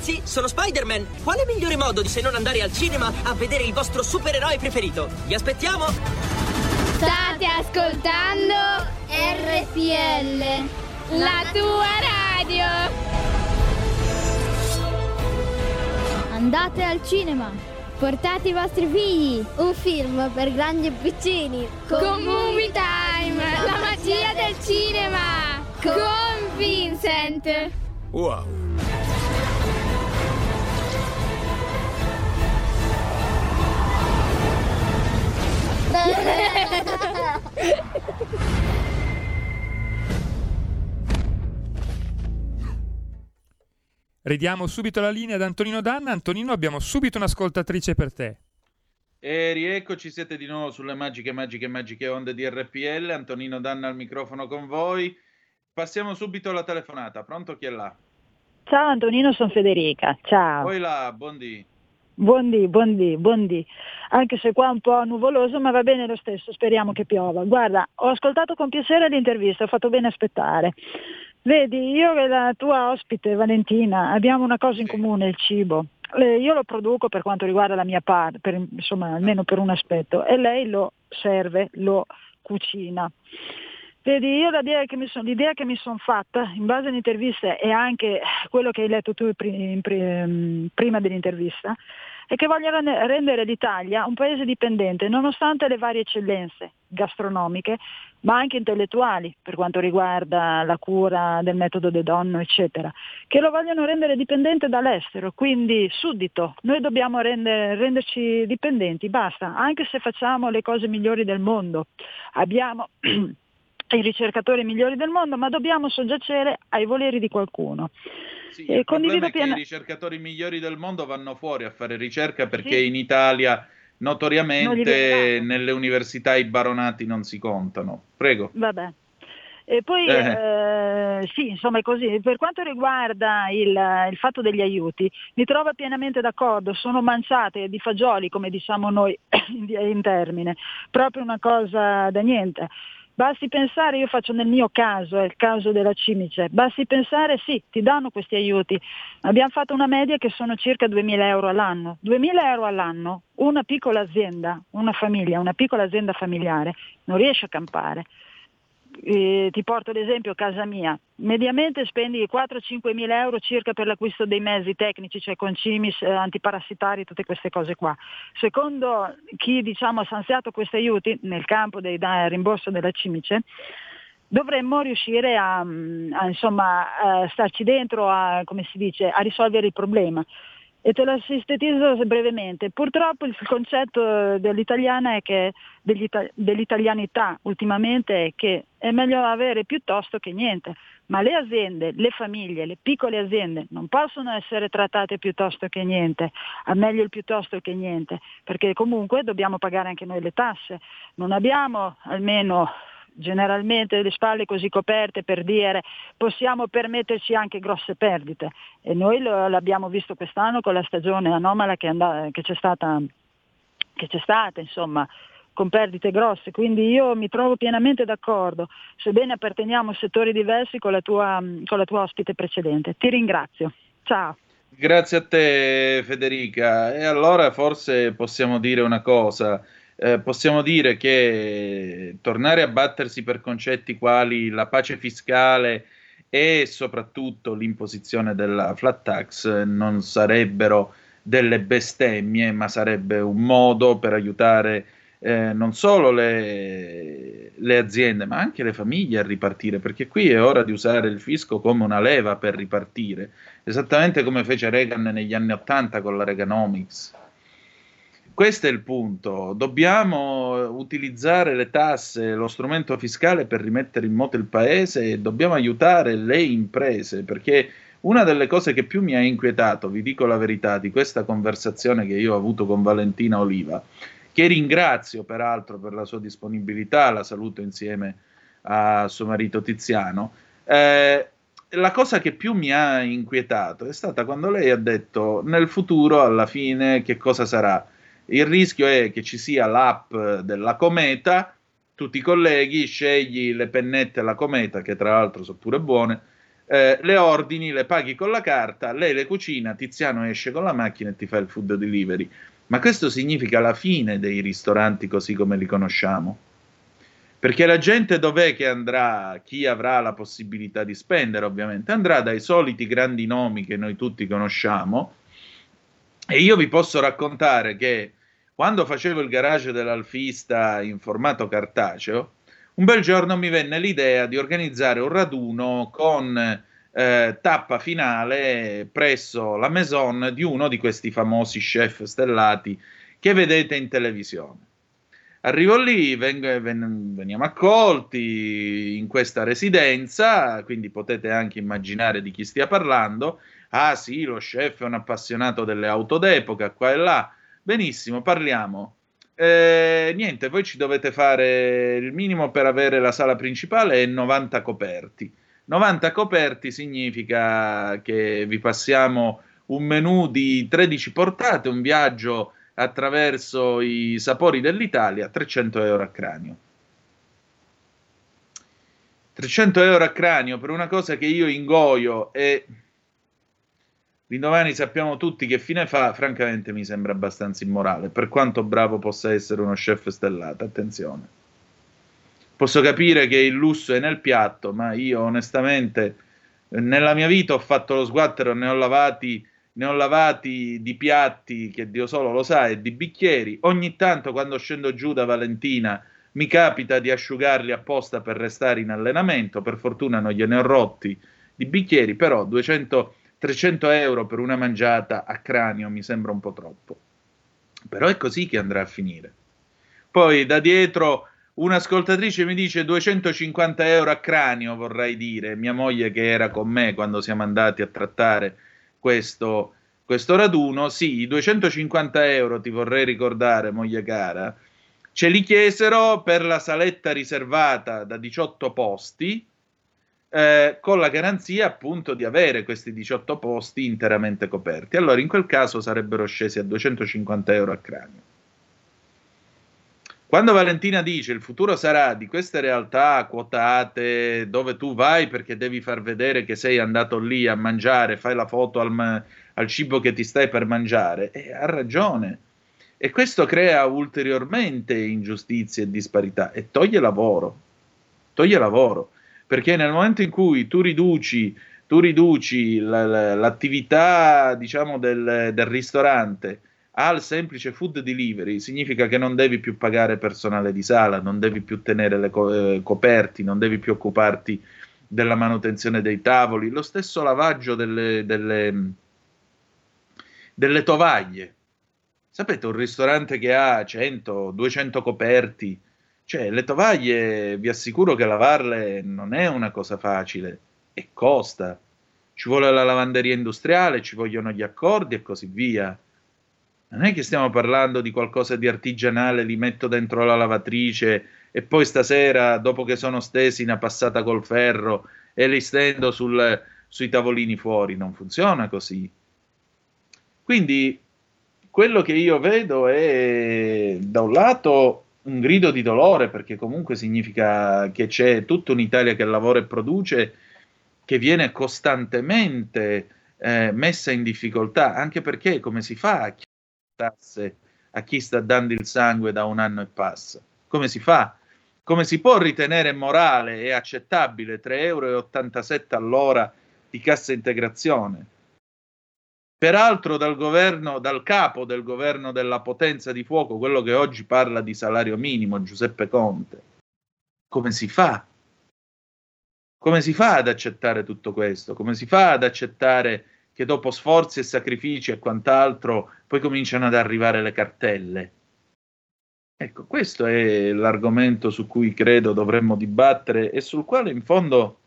ragazzi, sono Spider-Man. Quale migliore modo di se non andare al cinema a vedere il vostro supereroe preferito? Vi aspettiamo! State ascoltando RPL, la tua radio. Andate al cinema. Portate i vostri figli. Un film per grandi e piccini. Con Movie Time, la magia del cinema. Con Vincent. Wow. (laughs) Ridiamo subito la linea ad Antonino Danna. Antonino, abbiamo subito un'ascoltatrice per te. E rieccoci, siete di nuovo sulle magiche, magiche, magiche onde di RPL. Antonino Danna al microfono con voi. Passiamo subito alla telefonata. Pronto chi è là? Ciao Antonino, sono Federica. Ciao. Poi là, buondì. Buondì, buondì, buondì. Anche se qua è un po' nuvoloso, ma va bene lo stesso, speriamo che piova. Guarda, ho ascoltato con piacere l'intervista, ho fatto bene aspettare. Vedi, io e la tua ospite Valentina abbiamo una cosa in comune, il cibo. Eh, io lo produco per quanto riguarda la mia parte, per, insomma, almeno per un aspetto, e lei lo serve, lo cucina. Vedi, io l'idea che mi sono son fatta in base all'intervista e anche quello che hai letto tu prima dell'intervista, è che voglio rendere l'Italia un paese dipendente, nonostante le varie eccellenze gastronomiche, ma anche intellettuali per quanto riguarda la cura del metodo De Donno, eccetera, che lo vogliono rendere dipendente dall'estero, quindi suddito. Noi dobbiamo render, renderci dipendenti, basta, anche se facciamo le cose migliori del mondo. Abbiamo (clears throat) i ricercatori migliori del mondo, ma dobbiamo soggiacere ai voleri di qualcuno. Sì, è piena... che i ricercatori migliori del mondo vanno fuori a fare ricerca perché sì. in Italia notoriamente nelle università i baronati non si contano. Prego. Vabbè. E poi eh. Eh, sì, insomma è così. Per quanto riguarda il, il, fatto degli aiuti, mi trovo pienamente d'accordo, sono manciate di fagioli, come diciamo noi in, (coughs) in termine, proprio una cosa da niente. Basti pensare, io faccio nel mio caso, è il caso della Cimice, basti pensare, sì, ti danno questi aiuti. Abbiamo fatto una media che sono circa 2.000 euro all'anno. 2.000 euro all'anno, una piccola azienda, una famiglia, una piccola azienda familiare non riesce a campare eh, ti porto l'esempio casa mia, mediamente spendi 4-5 mila euro circa per l'acquisto dei mezzi tecnici, cioè concimis, eh, antiparassitari, tutte queste cose qua. Secondo chi diciamo, ha stanziato questi aiuti nel campo del rimborso della cimice, dovremmo riuscire a, a, insomma, a starci dentro, a, dice, a risolvere il problema. E te lo sintetizzo brevemente. Purtroppo il concetto dell'italiana è che, dell'italianità ultimamente è che è meglio avere piuttosto che niente, ma le aziende, le famiglie, le piccole aziende non possono essere trattate piuttosto che niente, a meglio il piuttosto che niente, perché comunque dobbiamo pagare anche noi le tasse. Non abbiamo almeno generalmente le spalle così coperte per dire possiamo permetterci anche grosse perdite e noi lo, l'abbiamo visto quest'anno con la stagione anomala che, and- che, c'è, stata, che c'è stata, insomma, con perdite grosse, quindi io mi trovo pienamente d'accordo, sebbene apparteniamo a settori diversi con la tua, con la tua ospite precedente. Ti ringrazio. Ciao. Grazie a te Federica. E allora forse possiamo dire una cosa eh, possiamo dire che tornare a battersi per concetti quali la pace fiscale e soprattutto l'imposizione della flat tax non sarebbero delle bestemmie, ma sarebbe un modo per aiutare eh, non solo le, le, aziende, ma anche le famiglie a ripartire, perché qui è ora di usare il fisco come una leva per ripartire, esattamente come fece Reagan negli anni Ottanta con la Reaganomics. Questo è il punto. Dobbiamo utilizzare le tasse, lo strumento fiscale per rimettere in moto il paese e dobbiamo aiutare le imprese perché Una delle cose che più mi ha inquietato, vi dico la verità, di questa conversazione che io ho avuto con Valentina Oliva, che ringrazio peraltro per la sua disponibilità, la saluto insieme a suo marito Tiziano, eh, la cosa che più mi ha inquietato è stata quando lei ha detto nel futuro alla fine che cosa sarà. Il rischio è che ci sia l'app della cometa, tutti i colleghi, scegli le pennette alla cometa, che tra l'altro sono pure buone, eh, le ordini, le paghi con la carta, lei le cucina, Tiziano esce con la macchina e ti fa il food delivery. Ma questo significa la fine dei ristoranti così come li conosciamo. Perché la gente dov'è che andrà? Chi avrà la possibilità di spendere, ovviamente, andrà dai soliti grandi nomi che noi tutti conosciamo. E io vi posso raccontare che quando facevo il garage dell'alfista in formato cartaceo, un bel giorno mi venne l'idea di organizzare un raduno con eh, tappa finale presso la maison di uno di questi famosi chef stellati che vedete in televisione. Arrivo lì, vengo, ven, veniamo accolti in questa residenza, quindi potete anche immaginare di chi stia parlando. Ah sì, lo chef è un appassionato delle auto d'epoca, qua e là. Benissimo, parliamo. Eh, niente, voi ci dovete fare il minimo per avere la sala principale è 90 coperti. 90 coperti significa che vi passiamo un menù di 13 portate, un viaggio attraverso i sapori dell'Italia, 300 euro a cranio. 300 euro a cranio per una cosa che io ingoio e L'indomani sappiamo tutti che fine fa, francamente mi sembra abbastanza immorale, per quanto bravo possa essere uno chef stellato, attenzione. Posso capire che il lusso è nel piatto, ma io onestamente nella mia vita ho fatto lo sguattero, ne ho lavati, ne ho lavati di piatti che Dio solo lo sa e di bicchieri. Ogni tanto quando scendo giù da Valentina mi capita di asciugarli apposta per restare in allenamento, per fortuna non gliene ho rotti di bicchieri, però 200 300 euro per una mangiata a cranio mi sembra un po' troppo. Però è così che andrà a finire. Poi da dietro un'ascoltatrice mi dice 250 euro a cranio, vorrei dire, mia moglie che era con me quando siamo andati a trattare questo, questo raduno. Sì, 250 euro, ti vorrei ricordare, moglie cara, ce li chiesero per la saletta riservata da 18 posti eh, con la garanzia appunto di avere questi 18 posti interamente coperti. Allora in quel caso sarebbero scesi a 250 euro a cranio. Quando Valentina dice il futuro sarà di queste realtà quotate dove tu vai perché devi far vedere che sei andato lì a mangiare, fai la foto al, al cibo che ti stai per mangiare, eh, ha ragione. E questo crea ulteriormente ingiustizie e disparità e toglie lavoro. Toglie lavoro perché nel momento in cui tu riduci, tu riduci l'attività diciamo, del, del ristorante al semplice food delivery, significa che non devi più pagare personale di sala, non devi più tenere le co- eh, coperti, non devi più occuparti della manutenzione dei tavoli, lo stesso lavaggio delle, delle, delle tovaglie. Sapete, un ristorante che ha 100, 200 coperti, cioè, le tovaglie, vi assicuro che lavarle non è una cosa facile e costa. Ci vuole la lavanderia industriale, ci vogliono gli accordi e così via. Non è che stiamo parlando di qualcosa di artigianale, li metto dentro la lavatrice e poi stasera, dopo che sono stesi, una passata col ferro e li stendo sul, sui tavolini fuori. Non funziona così. Quindi quello che io vedo è da un lato un grido di dolore perché comunque significa che c'è tutta un'Italia che lavora e produce che viene costantemente eh, messa in difficoltà, anche perché come si fa a chi, a chi sta dando il sangue da un anno e passa? Come si fa? Come si può ritenere morale e accettabile 3,87 euro all'ora di cassa integrazione? Peraltro dal governo, dal capo del governo della potenza di fuoco, quello che oggi parla di salario minimo, Giuseppe Conte. Come si fa? Come si fa ad accettare tutto questo? Come si fa ad accettare che dopo sforzi e sacrifici e quant'altro poi cominciano ad arrivare le cartelle? Ecco, questo è l'argomento su cui credo dovremmo dibattere e sul quale in fondo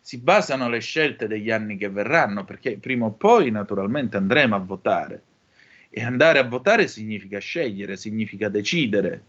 si basano le scelte degli anni che verranno, perché prima o poi naturalmente andremo a votare. E andare a votare significa scegliere, significa decidere.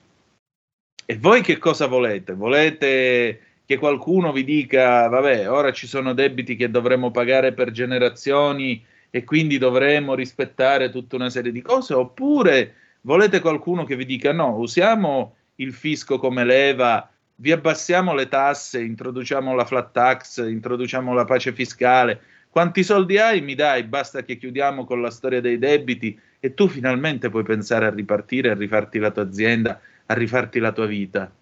E voi che cosa volete? Volete che qualcuno vi dica, vabbè, ora ci sono debiti che dovremo pagare per generazioni e quindi dovremo rispettare tutta una serie di cose? Oppure volete qualcuno che vi dica, no, usiamo il fisco come leva vi abbassiamo le tasse, introduciamo la flat tax, introduciamo la pace fiscale. Quanti soldi hai? Mi dai, basta che chiudiamo con la storia dei debiti e tu finalmente puoi pensare a ripartire, a rifarti la tua azienda, a rifarti la tua vita.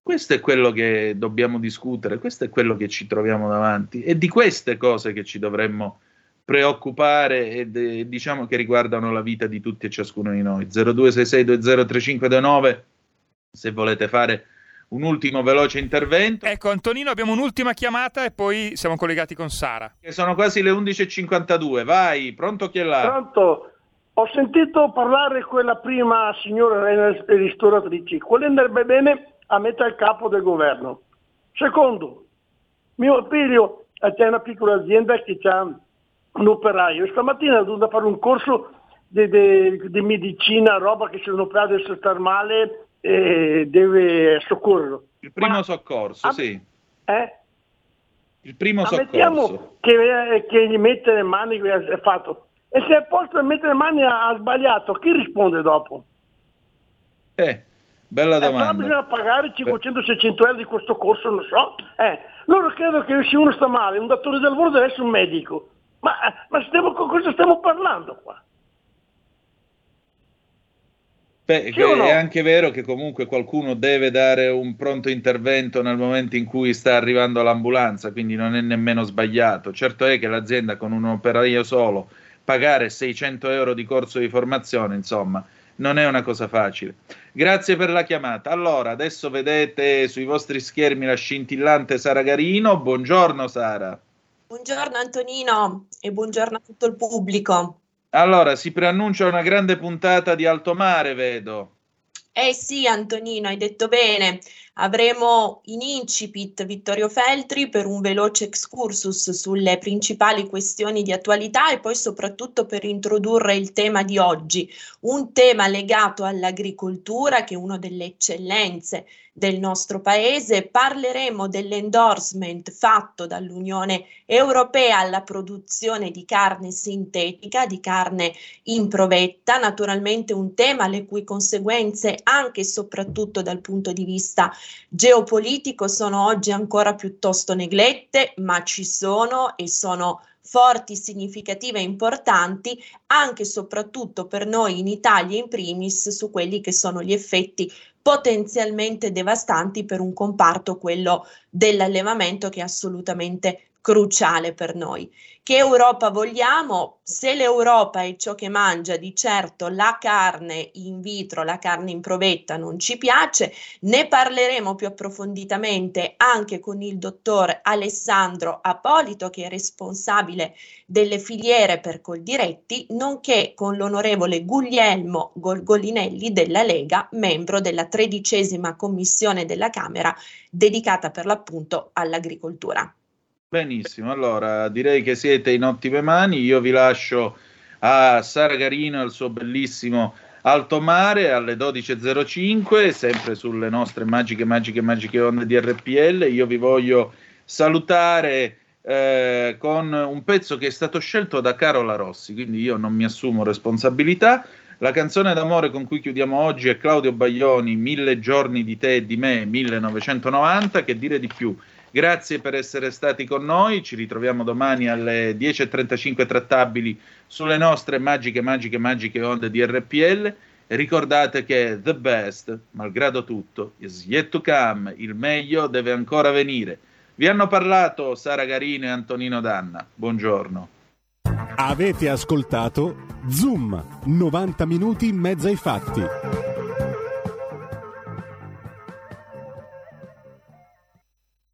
Questo è quello che dobbiamo discutere, questo è quello che ci troviamo davanti e di queste cose che ci dovremmo preoccupare e diciamo che riguardano la vita di tutti e ciascuno di noi. 0266203529 se volete fare un ultimo veloce intervento. Ecco, Antonino, abbiamo un'ultima chiamata e poi siamo collegati con Sara. Che sono quasi le 11.52. Vai, pronto chi è là? Pronto. Ho sentito parlare quella prima signora ristoratrice. Quello andrebbe bene a mettere il capo del governo. Secondo, mio figlio c'è una piccola azienda che ha un operaio. Stamattina è dovuto fare un corso di, di, di medicina, roba che se un operaio deve stare male eh, deve soccorrerlo. Il primo Ma, soccorso, a, sì. Eh? Il primo soccorso. Che, eh, che gli mette le mani è fatto. E se al posto di mettere le mani ha, ha sbagliato, chi risponde dopo? Eh, bella domanda. Eh, però bisogna pagare 500-600 euro di questo corso, non so. Eh, loro credono che se uno sta male, un datore del lavoro deve essere un medico. Ma, ma stiamo, cosa stiamo parlando qua? Beh, no? è anche vero che comunque qualcuno deve dare un pronto intervento nel momento in cui sta arrivando l'ambulanza, quindi non è nemmeno sbagliato. Certo è che l'azienda con un operaio solo pagare 600 euro di corso di formazione, insomma, non è una cosa facile. Grazie per la chiamata. Allora, adesso vedete sui vostri schermi la scintillante Sara Garino. Buongiorno Sara. Buongiorno Antonino e buongiorno a tutto il pubblico. Allora, si preannuncia una grande puntata di Alto Mare, vedo. Eh sì, Antonino, hai detto bene. Avremo in incipit Vittorio Feltri per un veloce excursus sulle principali questioni di attualità e poi soprattutto per introdurre il tema di oggi, un tema legato all'agricoltura che è una delle eccellenze del nostro paese, parleremo dell'endorsement fatto dall'Unione Europea alla produzione di carne sintetica, di carne in provetta, naturalmente un tema le cui conseguenze anche e soprattutto dal punto di vista geopolitico sono oggi ancora piuttosto neglette, ma ci sono e sono forti, significative e importanti anche e soprattutto per noi in Italia in primis su quelli che sono gli effetti potenzialmente devastanti per un comparto, quello dell'allevamento, che è assolutamente cruciale per noi. Che Europa vogliamo? Se l'Europa è ciò che mangia, di certo la carne in vitro, la carne in provetta non ci piace, ne parleremo più approfonditamente anche con il dottor Alessandro Apolito che è responsabile delle filiere per Coldiretti, nonché con l'onorevole Guglielmo Golgolinelli della Lega, membro della tredicesima commissione della Camera dedicata per l'appunto all'agricoltura. Benissimo, allora direi che siete in ottime mani. Io vi lascio a Sara Garino e al suo bellissimo Alto Mare alle 12.05, sempre sulle nostre magiche, magiche, magiche onde di RPL. Io vi voglio salutare eh, con un pezzo che è stato scelto da Carola Rossi, quindi io non mi assumo responsabilità. La canzone d'amore con cui chiudiamo oggi è Claudio Baglioni, Mille giorni di te e di me, 1990, che dire di più. Grazie per essere stati con noi, ci ritroviamo domani alle 10.35 trattabili sulle nostre magiche, magiche, magiche onde di RPL. ricordate che the best, malgrado tutto, is yet to come, il meglio deve ancora venire. Vi hanno parlato Sara Garino e Antonino Danna. Buongiorno. Avete ascoltato Zoom, 90 minuti in mezzo ai fatti.